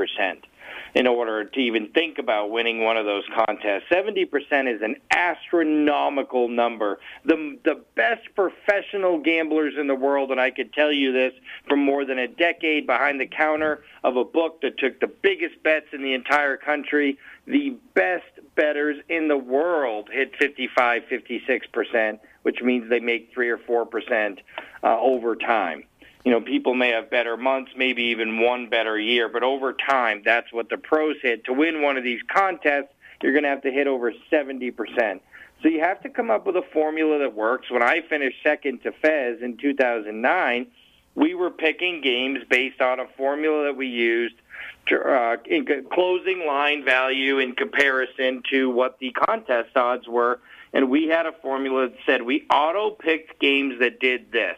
Speaker 14: in order to even think about winning one of those contests. 70% is an astronomical number. The, the best professional gamblers in the world, and I could tell you this from more than a decade behind the counter of a book that took the biggest bets in the entire country, the best bettors in the world hit 55, 56%, which means they make 3 or 4% uh, over time you know, people may have better months, maybe even one better year, but over time, that's what the pros hit. To win one of these contests, you're going to have to hit over 70%. So you have to come up with a formula that works. When I finished second to Fez in 2009, we were picking games based on a formula that we used uh, in closing line value in comparison to what the contest odds were. And we had a formula that said we auto picked games that did this.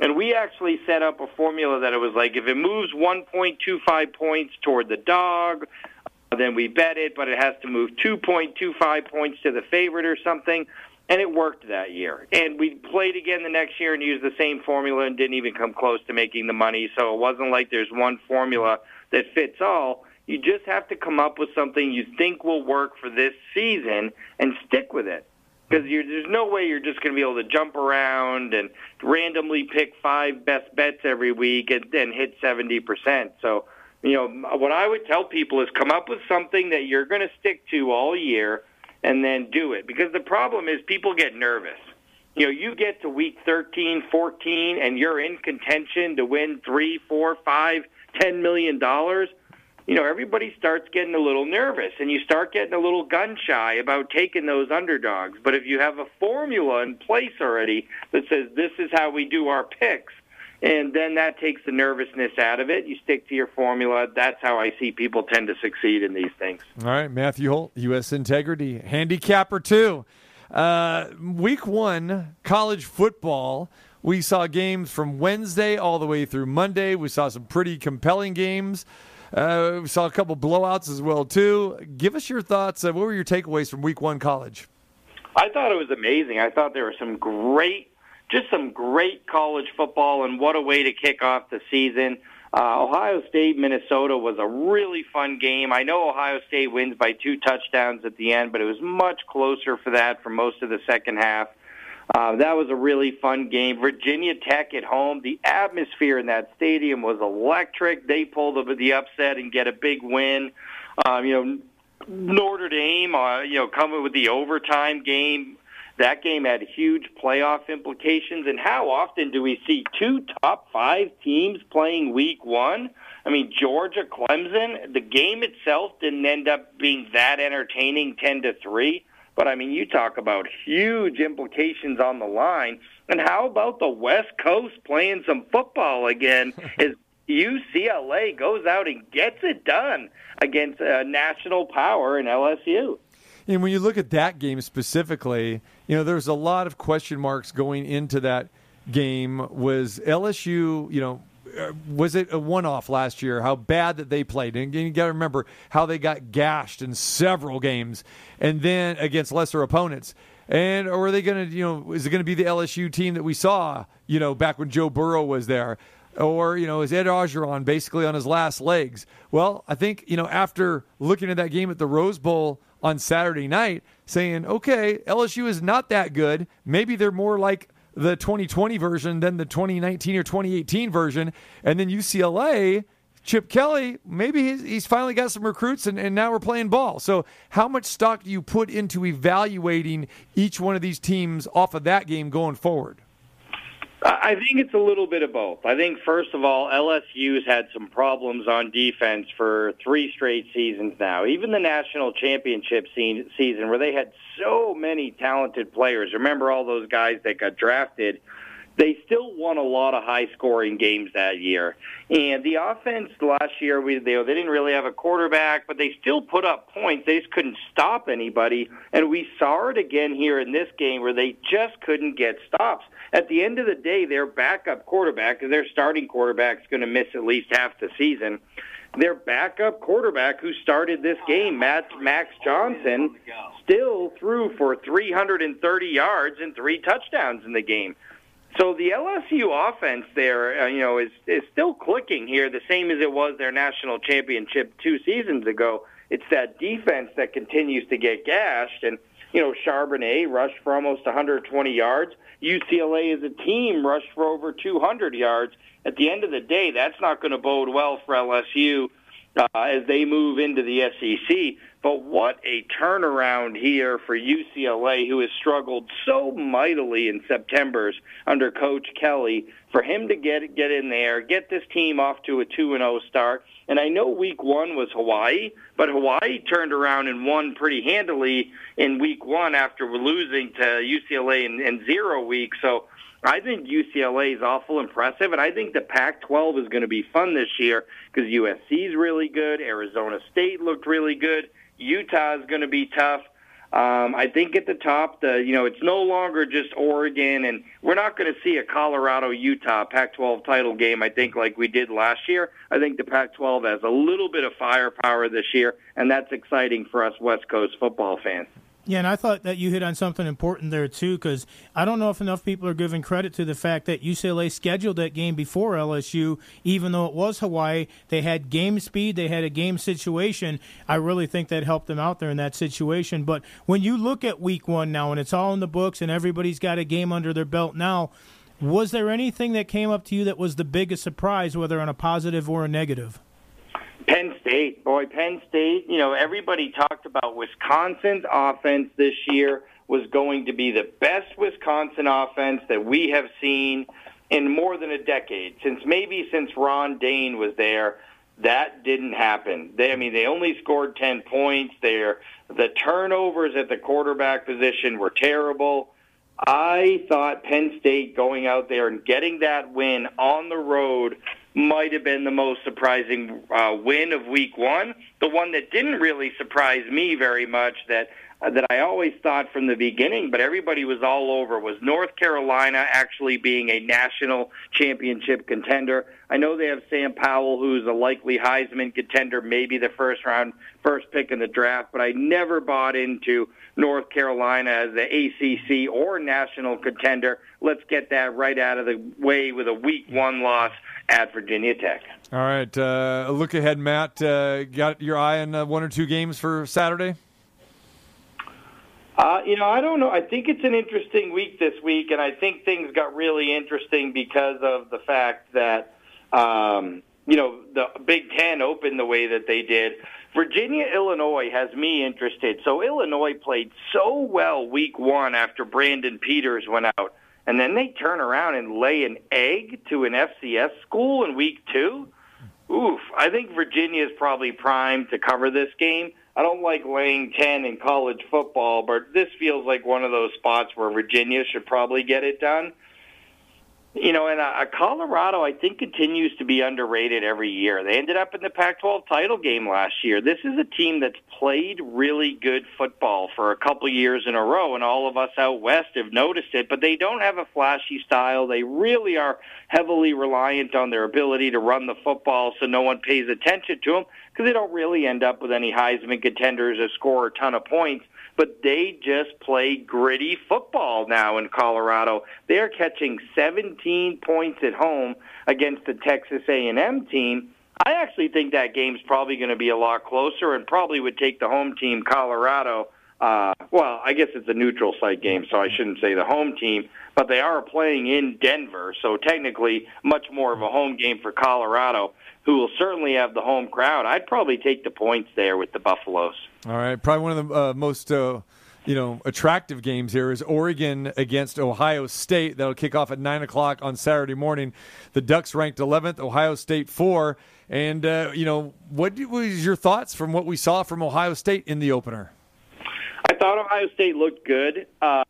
Speaker 14: And we actually set up a formula that it was like if it moves 1.25 points toward the dog, uh, then we bet it, but it has to move 2.25 points to the favorite or something. And it worked that year. And we played again the next year and used the same formula and didn't even come close to making the money. So it wasn't like there's one formula that fits all. You just have to come up with something you think will work for this season and stick with it because there's no way you're just going to be able to jump around and randomly pick five best bets every week and then hit 70%. So, you know, what I would tell people is come up with something that you're going to stick to all year and then do it. Because the problem is people get nervous. You know, you get to week 13, 14, and you're in contention to win three, four, five, ten million dollars you know, everybody starts getting a little nervous and you start getting a little gun shy about taking those underdogs. But if you have a formula in place already that says this is how we do our picks, and then that takes the nervousness out of it. You stick to your formula. That's how I see people tend to succeed in these things.
Speaker 7: All right, Matthew Holt, U.S. Integrity, handicapper too. Uh, week one, college football. We saw games from Wednesday all the way through Monday. We saw some pretty compelling games. Uh, we saw a couple blowouts as well too. Give us your thoughts. Uh, what were your takeaways from Week One college?
Speaker 14: I thought it was amazing. I thought there were some great, just some great college football, and what a way to kick off the season. Uh, Ohio State, Minnesota was a really fun game. I know Ohio State wins by two touchdowns at the end, but it was much closer for that for most of the second half. Uh, that was a really fun game. Virginia Tech at home. The atmosphere in that stadium was electric. They pulled the, the upset and get a big win. Um, you know, Notre Dame, uh, you know, coming with the overtime game. That game had huge playoff implications. And how often do we see two top five teams playing week one? I mean, Georgia, Clemson, the game itself didn't end up being that entertaining 10 to 3. But I mean, you talk about huge implications on the line. And how about the West Coast playing some football again? Is UCLA goes out and gets it done against a national power in LSU.
Speaker 7: And when you look at that game specifically, you know, there's a lot of question marks going into that game. Was LSU, you know, Uh, was it a one-off last year? How bad that they played, and you got to remember how they got gashed in several games, and then against lesser opponents. And or are they going to, you know, is it going to be the LSU team that we saw, you know, back when Joe Burrow was there? Or, you know, is Ed Orgeron basically on his last legs? Well, I think, you know, after looking at that game at the Rose Bowl on Saturday night, saying, okay, LSU is not that good. Maybe they're more like the 2020 version than the 2019 or 2018 version. And then UCLA, Chip Kelly, maybe he's, he's finally got some recruits and, and now we're playing ball. So, how much stock do you put into evaluating each one of these teams off of that game going forward?
Speaker 14: I think it's a little bit of both. I think, first of all, LSU's had some problems on defense for three straight seasons now. Even the national championship season, where they had so many talented players. Remember all those guys that got drafted they still won a lot of high scoring games that year. And the offense last year, we they, they didn't really have a quarterback, but they still put up points. They just couldn't stop anybody. And we saw it again here in this game where they just couldn't get stops. At the end of the day, their backup quarterback, because their starting quarterback's going to miss at least half the season. Their backup quarterback, who started this game, Matt Max Johnson, still threw for 330 yards and three touchdowns in the game. So the LSU offense there, uh, you know, is is still clicking here, the same as it was their national championship two seasons ago. It's that defense that continues to get gashed, and you know, Charbonnet rushed for almost 120 yards. UCLA as a team rushed for over 200 yards. At the end of the day, that's not going to bode well for LSU uh, as they move into the SEC. But what a turnaround here for UCLA, who has struggled so mightily in September's under Coach Kelly. For him to get get in there, get this team off to a two and zero start. And I know Week One was Hawaii, but Hawaii turned around and won pretty handily in Week One after losing to UCLA in, in zero weeks. So I think UCLA is awful impressive, and I think the Pac-12 is going to be fun this year because USC is really good. Arizona State looked really good. Utah is going to be tough. Um, I think at the top, the you know, it's no longer just Oregon, and we're not going to see a Colorado Utah Pac-12 title game. I think like we did last year. I think the Pac-12 has a little bit of firepower this year, and that's exciting for us West Coast football fans.
Speaker 8: Yeah, and I thought that you hit on something important there too, because I don't know if enough people are giving credit to the fact that UCLA scheduled that game before LSU, even though it was Hawaii. They had game speed, they had a game situation. I really think that helped them out there in that situation. But when you look at Week One now, and it's all in the books, and everybody's got a game under their belt now, was there anything that came up to you that was the biggest surprise, whether on a positive or a negative?
Speaker 14: Penn State, boy, Penn State, you know, everybody talked about Wisconsin's offense this year was going to be the best Wisconsin offense that we have seen in more than a decade, since maybe since Ron Dayne was there. That didn't happen. They, I mean, they only scored 10 points. Their the turnovers at the quarterback position were terrible. I thought Penn State going out there and getting that win on the road might have been the most surprising uh, win of Week One. The one that didn't really surprise me very much that uh, that I always thought from the beginning, but everybody was all over was North Carolina actually being a national championship contender. I know they have Sam Howell, who's a likely Heisman contender, maybe the first round, first pick in the draft, but I never bought into North Carolina as the ACC or national contender. Let's get that right out of the way with a week one loss at Virginia Tech.
Speaker 7: All right, uh, look ahead, Matt. Uh, got your eye on uh, one or two games for Saturday?
Speaker 14: Uh, you know, I don't know. I think it's an interesting week this week, and I think things got really interesting because of the fact that, um, you know, the Big Ten opened the way that they did. Virginia, Illinois has me interested. So Illinois played so well week one after Brandon Peters went out and then they turn around and lay an egg to an FCS school in week two. Oof, I think Virginia is probably primed to cover this game. I don't like laying 10 in college football, but this feels like one of those spots where Virginia should probably get it done. You know, and uh, Colorado, I think, continues to be underrated every year. They ended up in the Pac-12 title game last year. This is a team that's played really good football for a couple years in a row, and all of us out west have noticed it. But they don't have a flashy style. They really are heavily reliant on their ability to run the football, so no one pays attention to them because they don't really end up with any Heisman contenders or score a ton of points but they just play gritty football now in Colorado. They're catching 17 points at home against the Texas A&M team. I actually think that game's probably going to be a lot closer and probably would take the home team Colorado. Uh, well, I guess it's a neutral site game, so I shouldn't say the home team, but they are playing in Denver, so technically much more of a home game for Colorado who will certainly have the home crowd. I'd probably take the points there with the Buffaloes.
Speaker 7: All right, probably one of the uh, most uh, you know attractive games here is Oregon against Ohio State. That'll kick off at nine o'clock on Saturday morning. The Ducks ranked 11th, Ohio State four. And uh, you know, what was your thoughts from what we saw from Ohio State in the opener?
Speaker 14: I thought Ohio State looked good.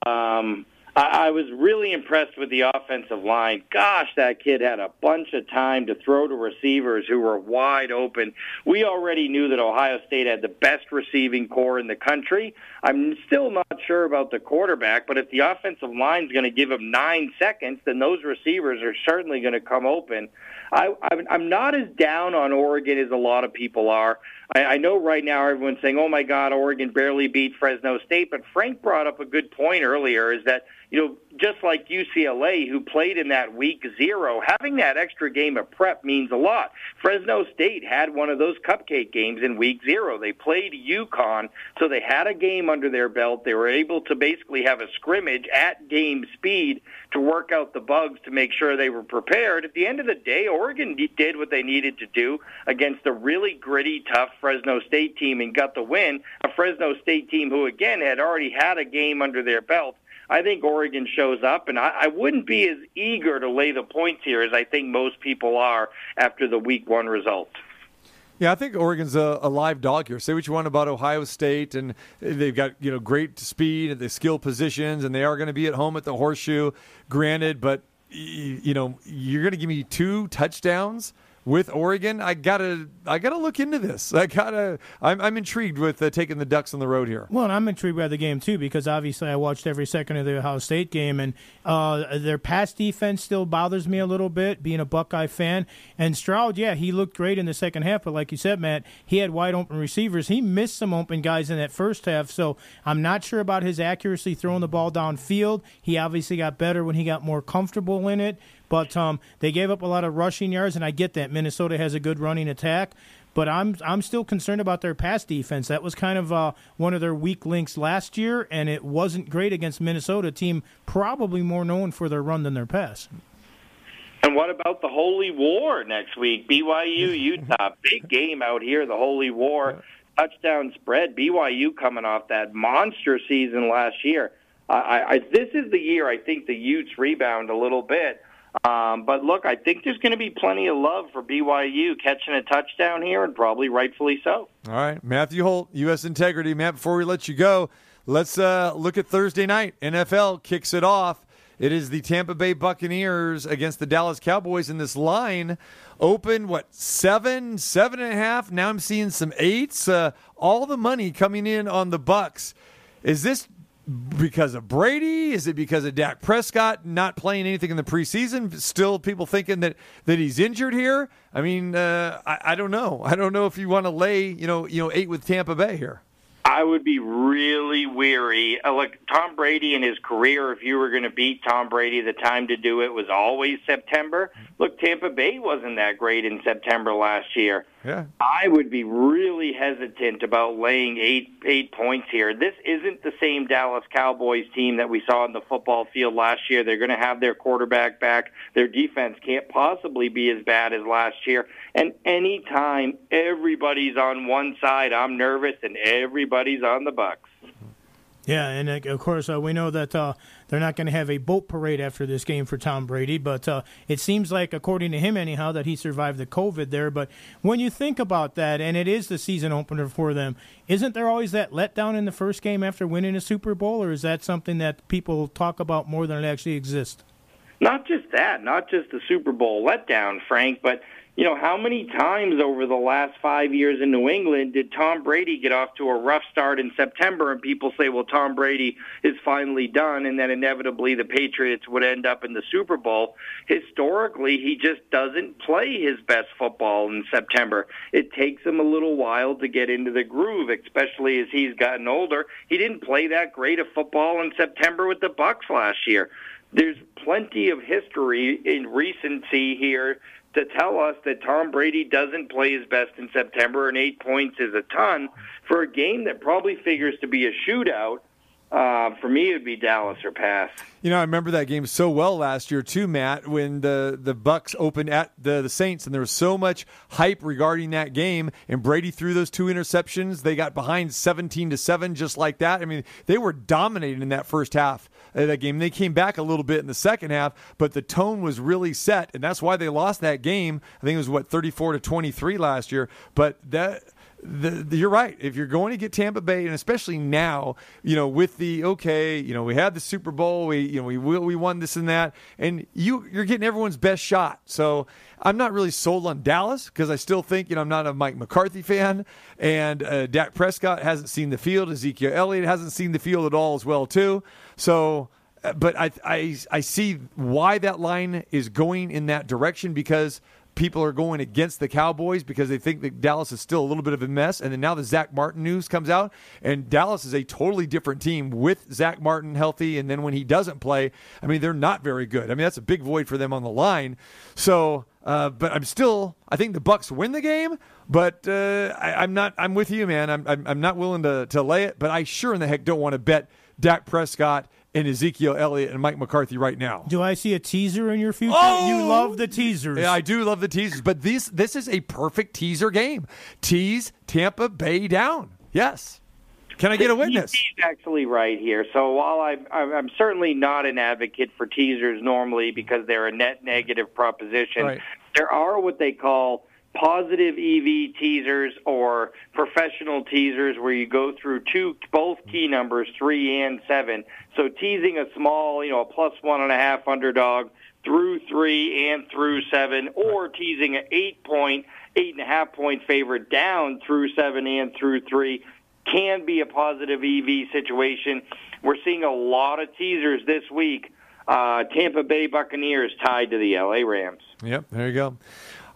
Speaker 14: Um, I, I was really impressed with the offensive line. Gosh, that kid had a bunch of time to throw to receivers who were wide open. We already knew that Ohio State had the best receiving core in the country. I'm still not sure about the quarterback, but if the offensive line is going to give him nine seconds, then those receivers are certainly going to come open. I, I'm not as down on Oregon as a lot of people are. I, I know right now everyone's saying, "Oh my God, Oregon barely beat Fresno State," but Frank brought up a good point earlier: is that you know, just like UCLA, who played in that week zero, having that extra game of prep means a lot. Fresno State had one of those cupcake games in week zero. They played UConn, so they had a game under their belt. They were able to basically have a scrimmage at game speed to work out the bugs to make sure they were prepared. At the end of the day, Oregon did what they needed to do against a really gritty, tough Fresno State team and got the win. A Fresno State team who, again, had already had a game under their belt I think Oregon shows up, and I, I wouldn't be as eager to lay the points here as I think most people are after the Week One result.
Speaker 7: Yeah, I think Oregon's a, a, live dog here. Say what you want about Ohio State, and they've got you know great speed and the skill positions, and they are going to be at home at the Horseshoe. Granted, but you know you're going to give me two touchdowns with Oregon. I gotta I gotta look into this. I gotta I'm, I'm intrigued with uh, taking the Ducks on the road here.
Speaker 8: Well, I'm intrigued by the game too because obviously I watched every second of the Ohio State game and uh, their pass defense still bothers me a little bit. Being a Buckeye fan and Stroud, yeah, he looked great in the second half, but like you said, Matt, he had wide open receivers. He missed some open guys in that first half, so I'm not sure about his accuracy throwing the ball downfield. He obviously got better when he got more comfortable in it. But um, they gave up a lot of rushing yards, and I get that Minnesota has a good running attack. But I'm I'm still concerned about their pass defense. That was kind of uh, one of their weak links last year, and it wasn't great against Minnesota, team probably more known for their run than their pass.
Speaker 14: And what about the Holy War next week? BYU Utah, big game out here. The Holy War touchdown spread. BYU coming off that monster season last year. I, I, this is the year I think the Utes rebound a little bit. Um, but look, I think there's going to be plenty of love for BYU catching a touchdown here, and probably rightfully so.
Speaker 7: All right, Matthew Holt, U.S. Integrity. Matt, before we let you go, let's uh, look at Thursday night. NFL kicks it off. It is the Tampa Bay Buccaneers against the Dallas Cowboys, and this line open what seven, seven and a half. Now I'm seeing some eights. Uh, all the money coming in on the Bucks. Is this because of Brady? Is it because of Dak Prescott not playing anything in the preseason? Still, people thinking that that he's injured here. I mean, uh, I, I don't know. I don't know if you want to lay, you know, you know, eight with Tampa Bay here.
Speaker 14: I would be really weary. Uh, look, Tom Brady in his career, if you were going to beat Tom Brady, the time to do it was always September. Look, Tampa Bay wasn't that great in September last year.
Speaker 7: Yeah.
Speaker 14: I would be really hesitant about laying eight eight points here. This isn't the same Dallas Cowboys team that we saw in the football field last year. They're going to have their quarterback back. Their defense can't possibly be as bad as last year. And anytime everybody's on one side, I'm nervous, and everybody's on the Bucks.
Speaker 8: Yeah, and uh, of course uh, we know that uh, they're not going to have a boat parade after this game for Tom Brady, but uh, it seems like, according to him anyhow, that he survived the COVID there. But when you think about that, and it is the season opener for them, isn't there always that letdown in the first game after winning a Super Bowl, or is that something that people talk about more than it actually exists?
Speaker 14: Not just that, not just the Super Bowl letdown, Frank, but you know, how many times over the last five years in New England did Tom Brady get off to a rough start in September and people say, well, Tom Brady is finally done, and then inevitably the Patriots would end up in the Super Bowl? Historically, he just doesn't play his best football in September. It takes him a little while to get into the groove, especially as he's gotten older. He didn't play that great of football in September with the Bucks last year there's plenty of history in recency here to tell us that Tom Brady doesn't play his best in September, and eight points is a ton for a game that probably figures to be a shootout. Uh, for me, it would be Dallas or pass.
Speaker 7: You know, I remember that game so well last year too, Matt, when the the Bucks opened at the the Saints, and there was so much hype regarding that game. And Brady threw those two interceptions. They got behind seventeen to seven, just like that. I mean, they were dominating in that first half of that game. They came back a little bit in the second half, but the tone was really set, and that's why they lost that game. I think it was what thirty four to twenty three last year. But that the, the- you're right. If you're going to get Tampa Bay, and especially now, you know, with the okay, you know, we had the Super Bowl, we you know we we we won this and that, and you you're getting everyone's best shot. So I'm not really sold on Dallas because I still think you know I'm not a Mike McCarthy fan, and uh, Dak Prescott hasn't seen the field. Ezekiel Elliott hasn't seen the field at all as well too. So uh, but I, I I see why that line is going in that direction because people are going against the Cowboys because they think that Dallas is still a little bit of a mess. And then now the Zack Martin news comes out, and Dallas is a totally different team with Zack Martin healthy. And then when he doesn't play, I mean, they're not very good. I mean, that's a big void for them on the line. So, uh, but I'm still, I think the Bucks win the game. But uh, I, I'm not. I'm with you, man. I'm, I'm I'm not willing to to lay it. But I sure in the heck don't want to bet Dak Prescott and Ezekiel Elliott and Mike McCarthy right now.
Speaker 8: Do I see a teaser in your future?
Speaker 7: Oh!
Speaker 8: You love the teasers.
Speaker 7: Yeah, I do love the teasers, but this this is a perfect teaser game. Tease Tampa Bay down. Yes. Can I get a witness?
Speaker 14: He's actually right here. So while I'm, I'm I'm certainly not an advocate for teasers normally because they're a net negative proposition,
Speaker 7: Right.
Speaker 14: there are what they call positive EV teasers or professional teasers where you go through two both key numbers three and seven. So teasing a small, you know, a plus one and a half underdog through three and through seven, or teasing an eight point, eight and a half point favorite down through seven and through three can be a positive EV situation. We're seeing a lot of teasers this week. Uh, Tampa Bay Buccaneers tied to the LA Rams.
Speaker 7: Yep, there you go.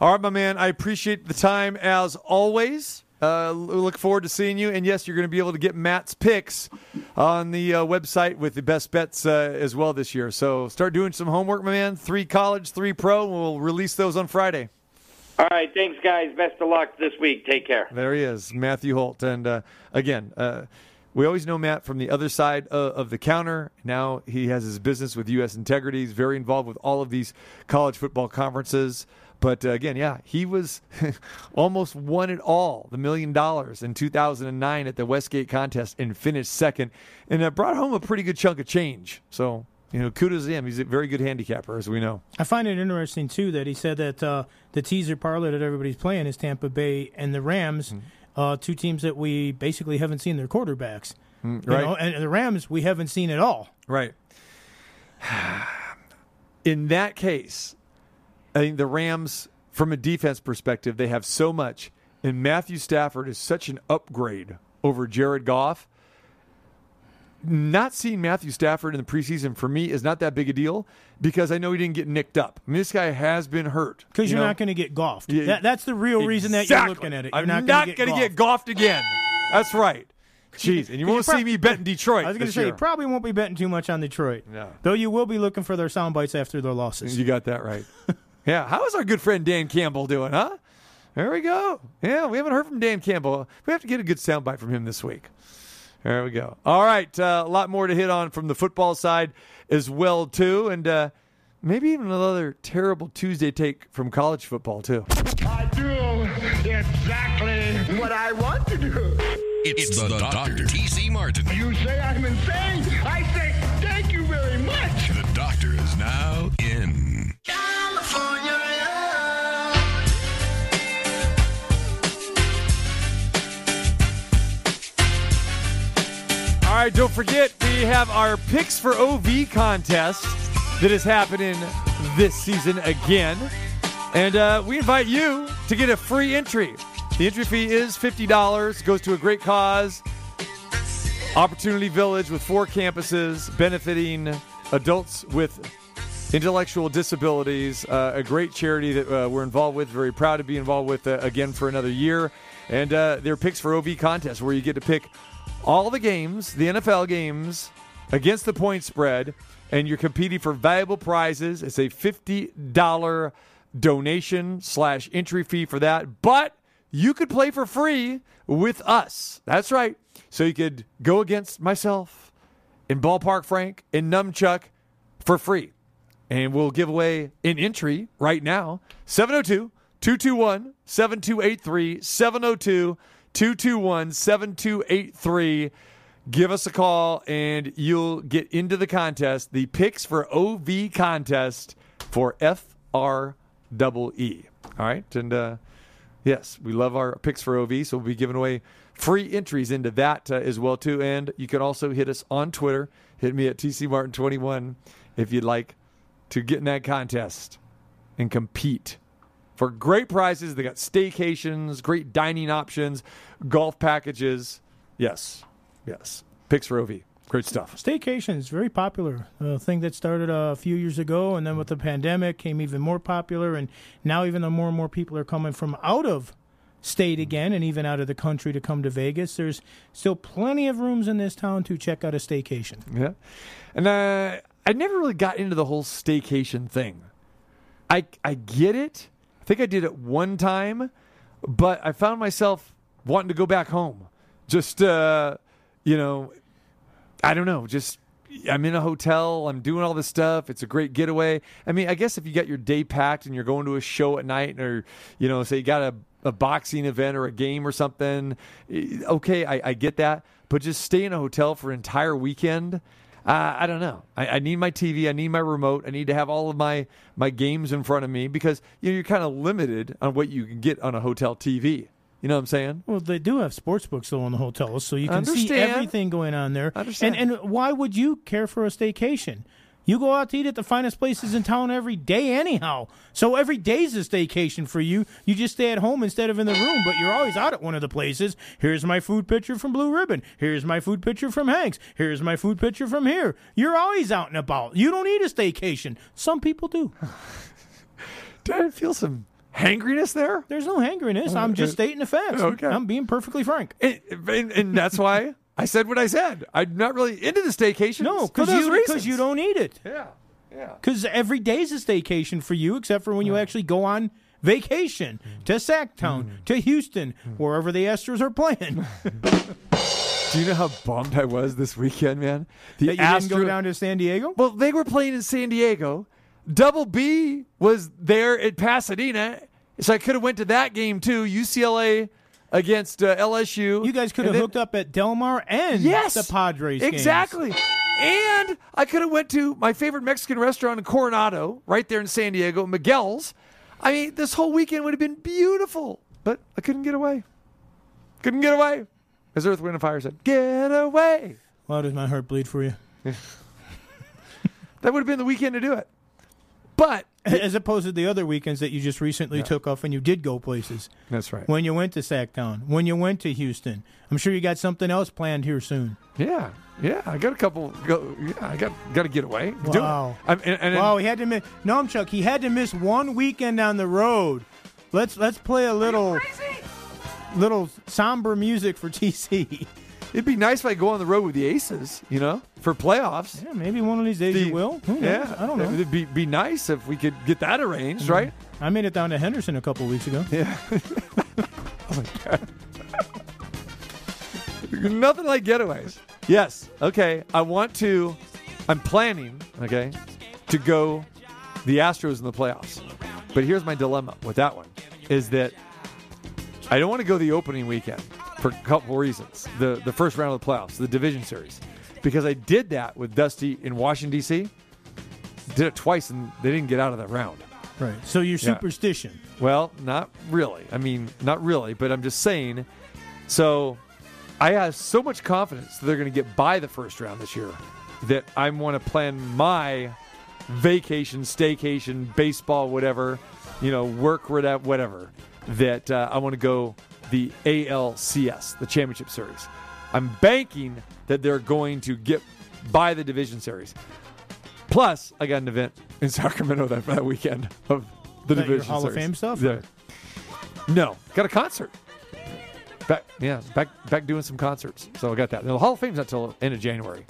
Speaker 7: All right, my man. I appreciate the time as always. Uh, look forward to seeing you. And yes, you're going to be able to get Matt's picks on the uh, website with the best bets uh, as well this year. So start doing some homework, my man. Three college, three pro. We'll release those on Friday.
Speaker 14: All right, thanks, guys. Best of luck this week. Take care.
Speaker 7: There he is, Matthew Holt. And uh, again, uh, we always know Matt from the other side of, of the counter. Now he has his business with U.S. Integrity. He's very involved with all of these college football conferences. But uh, again, yeah, he was almost won it all, the million dollars in 2009 at the Westgate contest and finished second. And uh, brought home a pretty good chunk of change. So, you know, kudos to him. He's a very good handicapper, as we know.
Speaker 8: I find it interesting too that he said that uh, the teaser parlay that everybody's playing is Tampa Bay and the Rams,
Speaker 7: Mm-hmm.
Speaker 8: uh, two teams that we basically haven't seen their quarterbacks.
Speaker 7: Mm,
Speaker 8: You
Speaker 7: right.
Speaker 8: know, and the Rams we haven't seen at all.
Speaker 7: Right. In that case, I think the Rams, from a defense perspective, they have so much, and Matthew Stafford is such an upgrade over Jared Goff. Not seeing Matthew Stafford in the preseason for me is not that big a deal because I know he didn't get nicked up. I mean, this guy has been hurt.
Speaker 8: Because
Speaker 7: you
Speaker 8: you're
Speaker 7: know?
Speaker 8: not going to get golfed.
Speaker 7: Yeah,
Speaker 8: That, that's the real reason that you're looking at it. You're
Speaker 7: I'm
Speaker 8: not, going to
Speaker 7: get golfed again. That's right. Jeez, and you won't see me betting Detroit.
Speaker 8: I was going to say,
Speaker 7: year.
Speaker 8: you probably won't be betting too much on Detroit.
Speaker 7: No.
Speaker 8: Though you will be looking for their sound bites after their losses.
Speaker 7: You got that right. yeah. How is our good friend Dan Campbell doing, huh? There we go. Yeah, we haven't heard from Dan Campbell. We have to get a good soundbite from him this week. There we go. All right, uh, a lot more to hit on from the football side as well too, and uh, maybe even another terrible Tuesday take from college football too.
Speaker 1: I do exactly what I want to do.
Speaker 3: It's, the, Dr. T.C. Martin.
Speaker 1: You say I'm insane. I say thank you very much.
Speaker 3: The doctor is now in.
Speaker 7: Right, don't forget we have our picks for OV contest that is happening this season again. And uh, we invite you to get a free entry. The entry fee is $50, goes to a great cause. Opportunity Village with four campuses benefiting adults with intellectual disabilities. Uh, a great charity that uh, we're involved with. Very proud to be involved with uh, again for another year. And uh, their picks for OV contest, where you get to pick all the games, the NFL games, against the point spread, and you're competing for valuable prizes. It's a fifty dollar donation slash entry fee for that, but you could play for free with us. That's right. So you could go against myself in Ballpark Frank and Numchuck for free. And we'll give away an entry right now 702 221 7283. 702 221 7283. Give us a call and you'll get into the contest. The picks for OV contest for FREE. All right. And uh, Yes, we love our picks for OV, so we'll be giving away free entries into that uh, as well too. And you can also hit us on Twitter. Hit me at TC Martin twenty one if you'd like to get in that contest and compete for great prices. They got staycations, great dining options, golf packages. Yes, yes, picks for OV. Great stuff.
Speaker 8: Staycation is very popular. A thing that started a few years ago, and then with the pandemic, came even more popular. And now, even though more and more people are coming from out of state again, and even out of the country to come to Vegas, there's still plenty of rooms in this town to check out a staycation.
Speaker 7: Yeah, and uh, I never really got into the whole staycation thing. I I get it. Think I did it one time, but I found myself wanting to go back home. Just uh, you know, I don't know. Just I'm in a hotel. I'm doing all this stuff. It's a great getaway. I mean, I guess if you got your day packed and you're going to a show at night, or you know, say you got a, a boxing event or a game or something, eh, okay, I, I get that. But just stay in a hotel for an entire weekend. Uh, I don't know. I, I need my TV. I need my remote. I need to have all of my my games in front of me because you know you're kind of limited on what you can get on a hotel TV. You know what I'm saying?
Speaker 8: Well, they do have sports books though in the hotels, so you can see everything going on there.
Speaker 7: Understand.
Speaker 8: And and why would you care for a staycation? You go out to eat at the finest places in town every day, anyhow. So every day's a staycation for you. You just stay at home instead of in the room, but you're always out at one of the places. Here's my food picture from Blue Ribbon. Here's my food picture from Hanks. Here's my food picture from here. You're always out and about. You don't need a staycation. Some people do.
Speaker 7: Did I feel some hangriness there?
Speaker 8: There's no hangriness. Oh, I'm just uh, stating the facts.
Speaker 7: Okay.
Speaker 8: I'm being perfectly frank.
Speaker 7: And, and, and that's why I said what I said. I'm not really into the staycation.
Speaker 8: No, because you, you don't need it.
Speaker 7: Yeah, yeah.
Speaker 8: Because every day is a staycation for you, except for when you actually go on vacation to Sacktown,
Speaker 7: Mm.
Speaker 8: to Houston, wherever the Astros are playing.
Speaker 7: Do you know how bummed I was this weekend, man? The
Speaker 8: that you didn't go down to San Diego?
Speaker 7: Well, they were playing in San Diego. Double B was there at Pasadena, so I could have went to that game too. UCLA against uh, LSU.
Speaker 8: You guys could have hooked up at Del Mar and
Speaker 7: Yes,
Speaker 8: the Padres. games.
Speaker 7: exactly. And I could have went to my favorite Mexican restaurant in Coronado, right there in San Diego, Miguel's. I mean, this whole weekend would have been beautiful, but I couldn't get away. Couldn't get away. As Earth, Wind, and Fire said, "Get away."
Speaker 8: Why does my heart bleed for you?
Speaker 7: That would have been the weekend to do it. But
Speaker 8: As opposed to the other weekends that you just recently took off and you did go places.
Speaker 7: That's right.
Speaker 8: When you went to Sacktown, when you went to Houston. I'm sure you got something else planned here soon.
Speaker 7: Yeah, yeah, I got a couple. Go, yeah, I got got to get away. Do.
Speaker 8: Wow.
Speaker 7: I'm, and, and,
Speaker 8: wow, he had to miss. No, I'm Chuck. He had to miss one weekend on the road. Let's let's play a little little somber music for TC.
Speaker 7: It'd be nice if I go on the road with the Aces, you know, for playoffs.
Speaker 8: Yeah, maybe one of these days you will.
Speaker 7: Yeah,
Speaker 8: I don't know.
Speaker 7: It'd be be nice if we could get that arranged, mm-hmm. right?
Speaker 8: I made it down to Henderson a couple weeks ago.
Speaker 7: Yeah. oh my god. Nothing like getaways. Yes. Okay. I want to. I'm planning. Okay, to go the Astros in the playoffs. But here's my dilemma with that one: is that I don't want to go the opening weekend for a couple reasons. The the first round of the playoffs, the division series, because I did that with Dusty in Washington D.C. Did it twice and they didn't get out of that round.
Speaker 8: Right. So your
Speaker 7: Yeah.
Speaker 8: superstition.
Speaker 7: Well, not really. I mean, not really, but I'm just saying. So I have so much confidence that they're going to get by the first round this year that I want to plan my vacation, staycation, baseball, whatever, you know, work, whatever, whatever that uh, I want to go the ALCS, the championship series. I'm banking that they're going to get by the division series. Plus, I got an event in Sacramento that, that weekend of the
Speaker 8: Is that
Speaker 7: division
Speaker 8: Hall of. Fame stuff?
Speaker 7: Yeah. No, got a concert. Back, yeah, back, back doing some concerts. So I got that. Now, the Hall of Fame's not till end of January.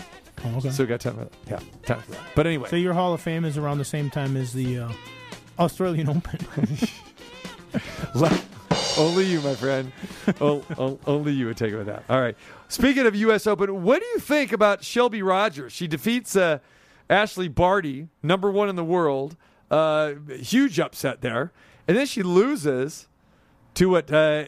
Speaker 8: Oh, okay.
Speaker 7: So we got time. For, yeah, time for that. But anyway,
Speaker 8: So your Hall of Fame is around the same time as the uh, Australian Open.
Speaker 7: Only you, my friend. O- o- only you would take it with that. All right. Speaking of U.S. Open, what do you think about Shelby Rogers? She defeats uh, Ashleigh Barty, number one in the world. Uh, huge upset there, and then she loses to what uh,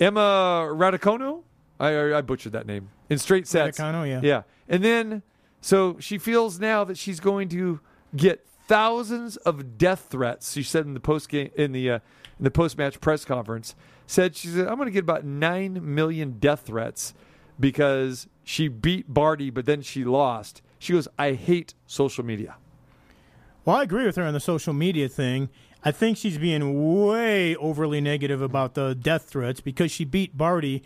Speaker 7: Emma Raducanu. I, I butchered that name in straight sets.
Speaker 8: Raducanu, yeah.
Speaker 7: Yeah, and then so she feels now that she's going to get thousands of death threats. She said in the post game in the uh, in the post-match press conference said she said I'm going to get about nine million death threats because she beat Barty, but then she lost. She goes, I hate social media.
Speaker 8: Well, I agree with her on the social media thing. I think she's being way overly negative about the death threats because she beat Barty.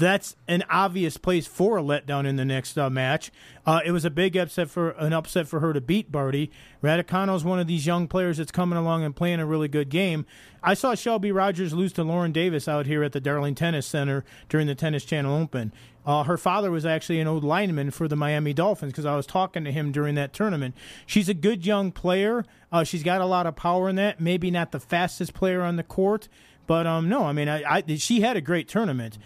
Speaker 8: That's an obvious place for a letdown in the next uh, match. Uh, it was a big upset for an upset for her to beat Barty. Raducanu is one of these young players that's coming along and playing a really good game. I saw Shelby Rogers lose to Lauren Davis out here at the Darling Tennis Center during the Tennis Channel Open. Uh, her father was actually an old lineman for the Miami Dolphins because I was talking to him during that tournament. She's a good young player. Uh, she's got a lot of power in that. Maybe not the fastest player on the court, but um, no, I mean, I, I she had a great tournament.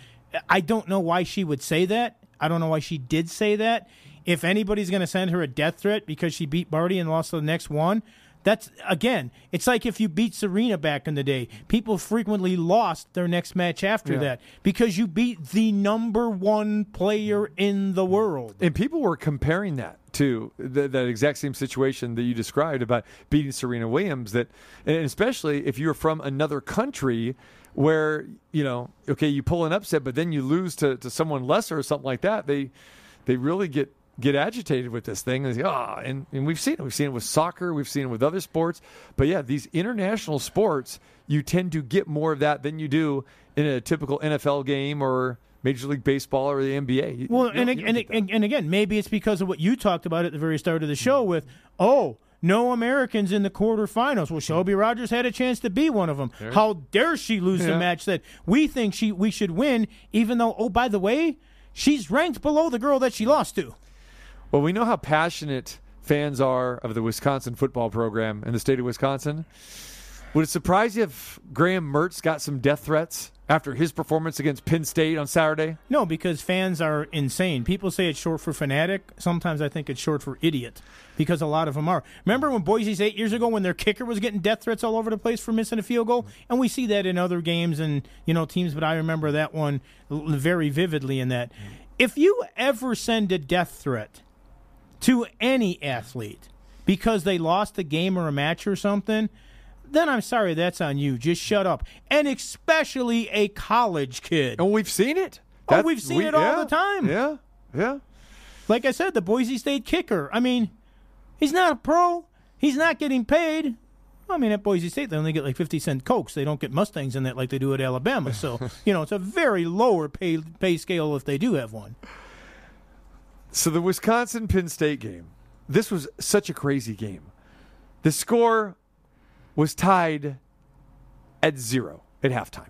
Speaker 8: I don't know why she would say that. I don't know why she did say that. If anybody's going to send her a death threat because she beat Barty and lost the next one, that's again, it's like if you beat Serena back in the day. People frequently lost their next match after
Speaker 7: Yeah.
Speaker 8: that because you beat the number one player in the world.
Speaker 7: And people were comparing that to th- that exact same situation that you described about beating Serena Williams. That, and especially if you're from another country where you know, okay, you pull an upset, but then you lose to, to someone lesser or something like that. They they really get get agitated with this thing. And, they say, "Ah," and, and we've seen it. We've seen it with soccer. We've seen it with other sports. But yeah, these international sports, you tend to get more of that than you do in a typical NFL game or Major League Baseball or the NBA.
Speaker 8: Well,
Speaker 7: you
Speaker 8: and, and, and, and again, maybe it's because of what you talked about at the very start of the show with, oh, no Americans in the quarterfinals. Well, Shelby Rogers had a chance to be one of them.
Speaker 7: Sure.
Speaker 8: How dare she lose the match that we think she we should win, even though, oh, by the way, she's ranked below the girl that she lost to.
Speaker 7: Well, we know how passionate fans are of the Wisconsin football program in the state of Wisconsin. Would it surprise you if Graham Mertz got some death threats after his performance against Penn State on Saturday?
Speaker 8: No, because fans are insane. People say it's short for fanatic. Sometimes I think it's short for idiot because a lot of them are. Remember when Boise's eight years ago when their kicker was getting death threats all over the place for missing a field goal? And we see that in other games and, you know, teams, but I remember that one very vividly in that. If you ever send a death threat to any athlete because they lost a game or a match or something, then I'm sorry, that's on you. Just shut up. And especially a college kid.
Speaker 7: Oh, we've seen it.
Speaker 8: Oh, we've seen
Speaker 7: we-
Speaker 8: it all
Speaker 7: yeah,
Speaker 8: the time.
Speaker 7: Yeah, yeah.
Speaker 8: Like I said, the Boise State kicker. I mean, he's not a pro. He's not getting paid. I mean, at Boise State, they only get like 50 cent Cokes. They don't get Mustangs in that like they do at Alabama. So, you know, it's a very lower pay, pay scale if they do have one.
Speaker 7: So the Wisconsin Penn State game, this was such a crazy game. The score was tied at zero at halftime.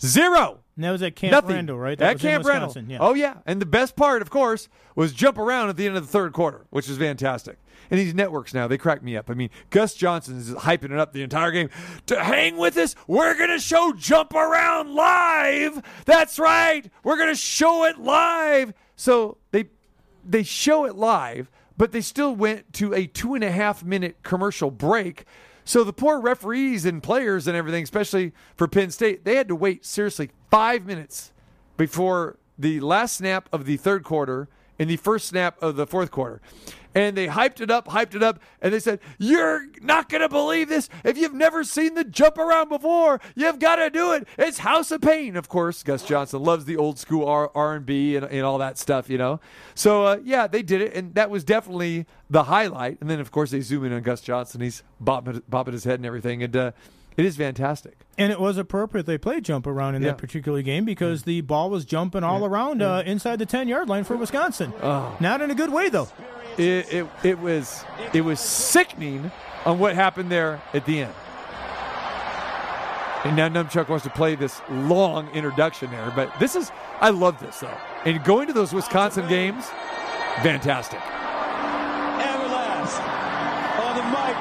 Speaker 7: Zero.
Speaker 8: And that was at Camp
Speaker 7: Nothing.
Speaker 8: Randall, right? That
Speaker 7: At Camp Randall.
Speaker 8: Yeah.
Speaker 7: Oh yeah, and the best part, of course, was jump around at the end of the third quarter, which is fantastic. And these networks now, they crack me up. I mean, Gus Johnson is hyping it up the entire game. To hang with us, we're gonna show jump around live. That's right, we're gonna show it live. So they they show it live, but they still went to a two and a half minute commercial break. So the poor referees and players and everything, especially for Penn State, they had to wait seriously five minutes before the last snap of the third quarter and the first snap of the fourth quarter. And they hyped it up, hyped it up, and they said, You're not going to believe this. If you've never seen the jump around before, you've got to do it. It's House of Pain. Of course, Gus Johnson loves the old school R- R&B and, and all that stuff, you know. So, uh, yeah, they did it, and that was definitely the highlight. And then, of course, they zoom in on Gus Johnson. He's bobbing, bobbing his head and everything. And uh, it is fantastic.
Speaker 8: And it was appropriate they played jump around in
Speaker 7: Yeah.
Speaker 8: that particular game because the ball was jumping all around uh, inside the 10 yard line for Wisconsin.
Speaker 7: Oh.
Speaker 8: Not in a good way, though.
Speaker 7: It, it, it was it was sickening on what happened there at the end. And now Numchuck wants to play this long introduction there, but this is I love this though. And going to those Wisconsin games, fantastic.
Speaker 1: Everlast on the mic.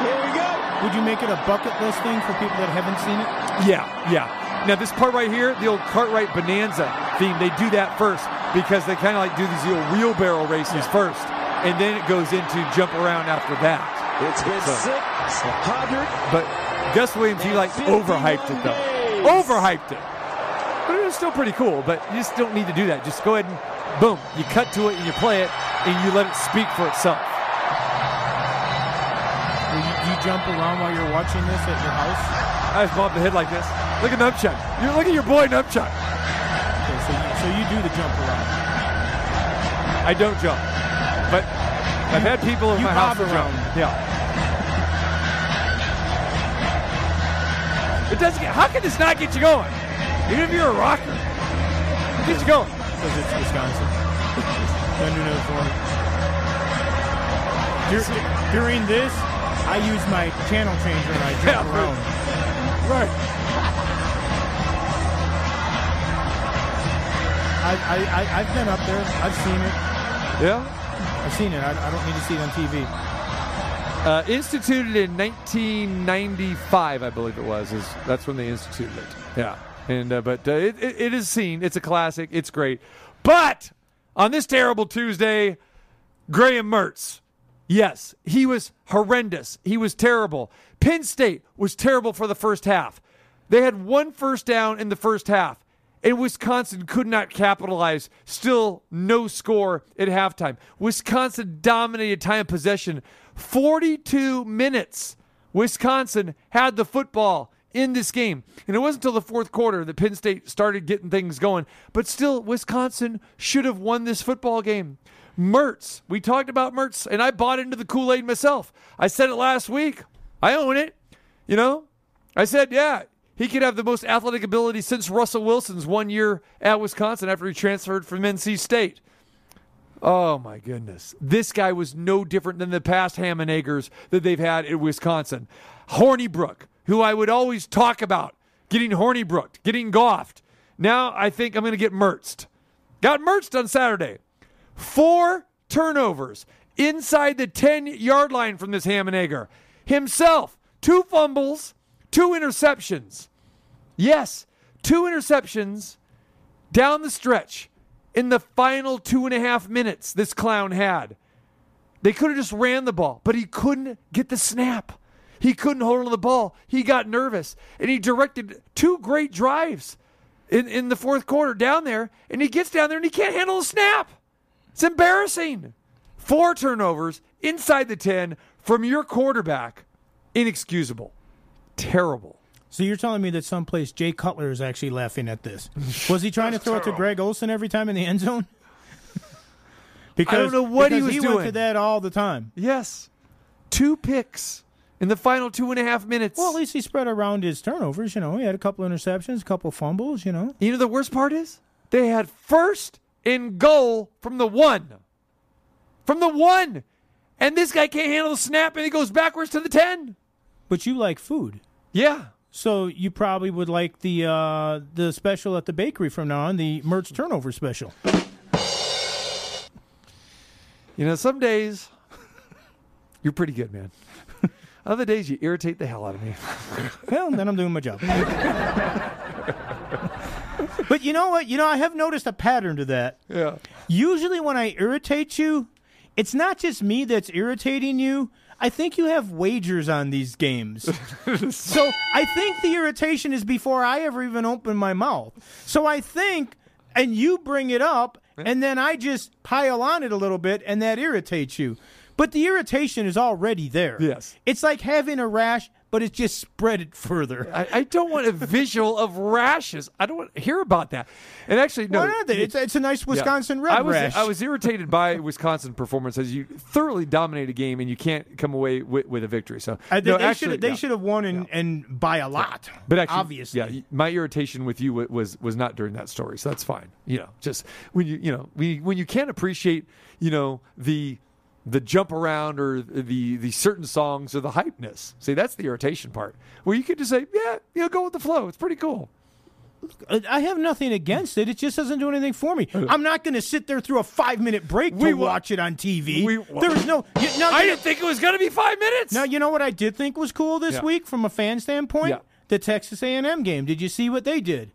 Speaker 1: Here we go.
Speaker 8: Would you make it a bucket list thing for people that haven't seen it?
Speaker 7: Yeah, yeah. Now this part right here, the old Cartwright Bonanza theme, they do that first because they kind of like do these little wheelbarrow races first, and then it goes into jump around after that.
Speaker 1: It's been
Speaker 7: So-
Speaker 1: 600.
Speaker 7: But Gus Williams, he like overhyped it though. Overhyped it. But it was still pretty cool. But you just don't need to do that. Just go ahead and boom, you cut to it and you play it and you let it speak for itself.
Speaker 8: Well, you, you jump around while you're watching this at your house?
Speaker 7: I just bump the head like this. Look at Nupchuck. You look at your boy Nupchuck.
Speaker 8: Okay, so you, so you do the jump around.
Speaker 7: I don't jump, but I've had people in
Speaker 8: You
Speaker 7: my house that jump.
Speaker 8: around.
Speaker 7: Yeah. It doesn't get. How can this not get you going? Even if you're a rocker, it gets you going.
Speaker 8: Because it's Wisconsin. Knows one. Dur- during this, I use my channel changer and I jump
Speaker 7: Yeah,
Speaker 8: around.
Speaker 7: Right.
Speaker 8: I, I, I, I've been up there. I've seen it.
Speaker 7: Yeah.
Speaker 8: I've seen it. I, I don't need to see it on TV.
Speaker 7: Uh, instituted in 1995, I believe it was. Is that's when they instituted it? Yeah. And uh, but uh, it, it, it is seen. It's a classic. It's great. But on this terrible Tuesday, Graham Mertz. Yes, he was horrendous. He was terrible. Penn State was terrible for the first half. They had one first down in the first half, and Wisconsin could not capitalize. Still no score at halftime. Wisconsin dominated time of possession 42 minutes. Wisconsin had the football in this game. And it wasn't until the fourth quarter that Penn State started getting things going. But still, Wisconsin should have won this football game. Mertz, we talked about Mertz, and I bought into the Kool Aid myself. I said it last week. I own it. You know, I said, yeah, he could have the most athletic ability since Russell Wilson's one year at Wisconsin after he transferred from NC State. Oh my goodness. This guy was no different than the past ham and eggers that they've had in Wisconsin. Hornibrook, who I would always talk about, getting Hornibrooked, getting goffed. Now I think I'm going to get Mertzed. Got Mertzed on Saturday. Four turnovers inside the 10 yard line from this ham and egger. Himself, two fumbles, two interceptions. Yes, two interceptions down the stretch in the final two and a half minutes this clown had. They could have just ran the ball, but he couldn't get the snap. He couldn't hold on to the ball. He got nervous, and he directed two great drives in, in the fourth quarter down there, and he gets down there and he can't handle the snap. It's embarrassing. Four turnovers inside the 10 from your quarterback. Inexcusable. Terrible.
Speaker 8: So you're telling me that someplace Jay Cutler is actually laughing at this? Was he trying to throw it to Greg Olsen every time in the end zone?
Speaker 7: Because I don't know what he was
Speaker 8: he
Speaker 7: doing.
Speaker 8: went to that all the time.
Speaker 7: Yes. Two picks in the final two and a half minutes.
Speaker 8: Well, at least he spread around his turnovers. You know, he had a couple interceptions, a couple fumbles. You know,
Speaker 7: You know the worst part is? They had first and goal from the one. From the one. And this guy can't handle the snap and he goes backwards to the 10.
Speaker 8: but you like food,
Speaker 7: Yeah.
Speaker 8: so you probably would like the uh, the special at the bakery from now on, the Mertz turnover special.
Speaker 7: You know, some days you're pretty good, man. Other days you irritate the hell out of me.
Speaker 8: Well, then I'm doing my job. but you know what? You know, I have noticed a pattern to that.
Speaker 7: Yeah.
Speaker 8: Usually, when I irritate you, it's not just me that's irritating you. I think you have wagers on these games. so I think the irritation is before I ever even open my mouth. So I think, and you bring it up, and then I just pile on it a little bit, and that irritates you. But the irritation is already there.
Speaker 7: Yes.
Speaker 8: It's like having a rash, but it's just spread it further.
Speaker 7: I, I don't want a visual of rashes. I don't want to hear about that. And actually, no.
Speaker 8: Not? It's, it's a nice
Speaker 7: Yeah.
Speaker 8: Wisconsin red
Speaker 7: I was,
Speaker 8: rash.
Speaker 7: I was irritated by Wisconsin performance as you thoroughly dominate a game and you can't come away with, with a victory. So
Speaker 8: I, they
Speaker 7: no,
Speaker 8: they should they
Speaker 7: yeah.
Speaker 8: should have won and, and by a lot.
Speaker 7: But actually,
Speaker 8: obviously,
Speaker 7: yeah, my irritation with you was was not during that story, so that's fine. You know, just when you you know when you, when you can't appreciate you know the the jump around or the the certain songs or the hypeness. See, that's the irritation part. Where you could just say, yeah, you know, go with the flow. It's pretty cool.
Speaker 8: I have nothing against it. It just doesn't do anything for me. Uh. I'm not going to sit there through a five minute break to
Speaker 7: We wa-
Speaker 8: watch it on TV.
Speaker 7: we-
Speaker 8: There's no. You,
Speaker 7: I didn't think it was going to be five minutes.
Speaker 8: Now you know what I did think was cool this
Speaker 7: Yeah.
Speaker 8: week from a fan standpoint.
Speaker 7: Yeah.
Speaker 8: The Texas A&M game. Did you see what they did?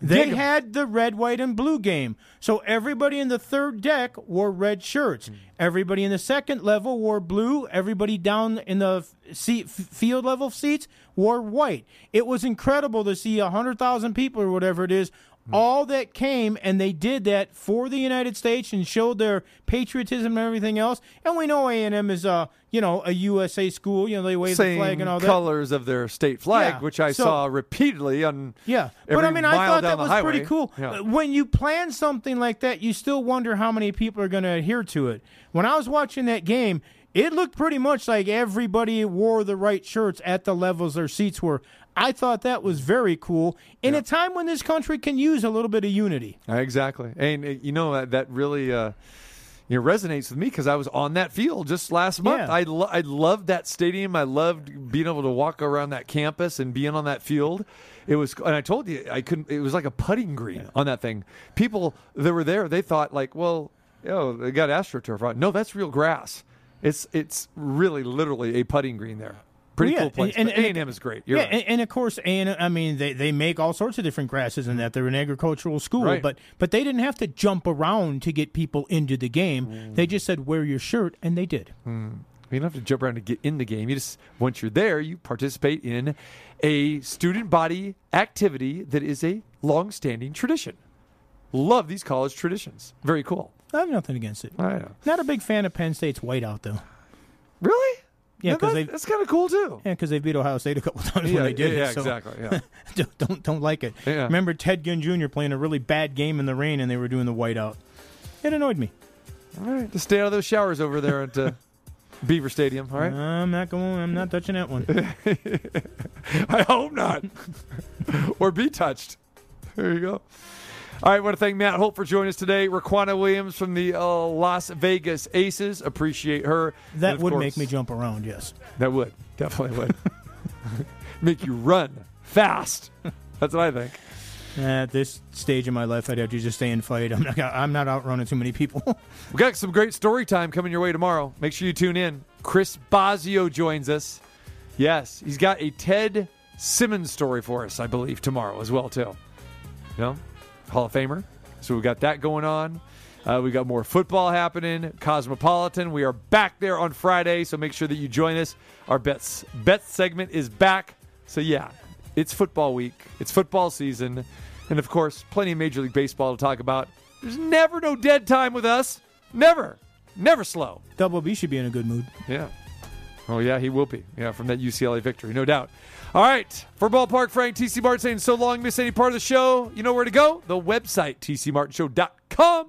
Speaker 8: They had the red, white, and blue game. So everybody in the third deck wore red shirts. Everybody in the second level wore blue. Everybody down in the seat, f- field level seats wore white. It was incredible to see 100,000 people or whatever it is all that came and they did that for the United States and showed their patriotism and everything else. And we know A and M is a you know a USA school. You know they wave
Speaker 7: Same
Speaker 8: the flag and all that.
Speaker 7: colors of their state flag,
Speaker 8: Yeah.
Speaker 7: which I
Speaker 8: So-
Speaker 7: saw repeatedly on
Speaker 8: Yeah, but I mean, I thought that was
Speaker 7: highway.
Speaker 8: pretty cool.
Speaker 7: Yeah.
Speaker 8: Uh, When you plan something like that, you still wonder how many people are going to adhere to it. When I was watching that game, it looked pretty much like everybody wore the right shirts at the levels their seats were. I thought that was very cool in a time when this country can use a little bit of unity.
Speaker 7: Exactly, and uh, you know that that really uh, you know, resonates with me because I was on that field just last month.
Speaker 8: Yeah.
Speaker 7: I lo- I loved that stadium. I loved being able to walk around that campus and being on that field. It was, and I told you I couldn't. It was like a putting green on that thing. People that were there, they thought like, well, oh, they got astroturf. on. No, that's real grass. It's it's really literally a putting green there. Pretty
Speaker 8: Yeah,
Speaker 7: cool place.
Speaker 8: and-
Speaker 7: But
Speaker 8: and-
Speaker 7: A&M is great. You're
Speaker 8: yeah,
Speaker 7: right.
Speaker 8: and, and of course, and I mean, they, they make all sorts of different grasses in that. They're an agricultural school,
Speaker 7: Right.
Speaker 8: but but they didn't have to jump around to get people into the game. They just said wear your shirt, and they did.
Speaker 7: Hmm. You don't have to jump around to get in the game. You just once you're there, you participate in a student body activity that is a long-standing tradition. Love these college traditions. Very cool.
Speaker 8: I have nothing against it. Not a big fan of Penn State's whiteout, though.
Speaker 7: Really?
Speaker 8: Yeah, because
Speaker 7: that- that's kind of cool too.
Speaker 8: Yeah, because they beat Ohio State a couple times
Speaker 7: Yeah,
Speaker 8: when they did
Speaker 7: yeah,
Speaker 8: it. so-
Speaker 7: exactly, yeah.
Speaker 8: don't, don't don't like it.
Speaker 7: Yeah.
Speaker 8: Remember Ted Ginn Jr. playing a really bad game in the rain, and they were doing the whiteout. It annoyed me.
Speaker 7: All right, just stay out of those showers over there at uh, Beaver Stadium. All right.
Speaker 8: I'm not going. I'm not touching that one.
Speaker 7: I hope not. or be touched. There you go. All right, I want to thank Matt Holt for joining us today. Riquna Williams from the uh, Las Vegas Aces. Appreciate her.
Speaker 8: That would
Speaker 7: course-
Speaker 8: make me jump around. Yes.
Speaker 7: That would. Definitely would. make you run fast. That's what I think.
Speaker 8: At this stage in my life, I'd have to just stay and fight. I'm not. I'm not outrunning too many people.
Speaker 7: We've got some great story time coming your way tomorrow. Make sure you tune in. Chris Bosio joins us. Yes, he's got a Ted Simmons story for us, I believe, tomorrow as well, too. You know, Hall of Famer. So we got that going on. Uh, we got more football happening. Cosmopolitan. We are back there on Friday, so make sure that you join us. Our bets bets segment is back. So yeah, it's football week. It's football season, and of course, plenty of Major League Baseball to talk about. There's never no dead time with us. Never, never slow.
Speaker 8: Double B should be in a good mood.
Speaker 7: Yeah. Oh yeah, he will be. Yeah, from that UCLA victory, no doubt. All right, for Ballpark Frank, TC Martin saying so long, miss any part of the show. You know where to go? The website, tcmartinshow.com.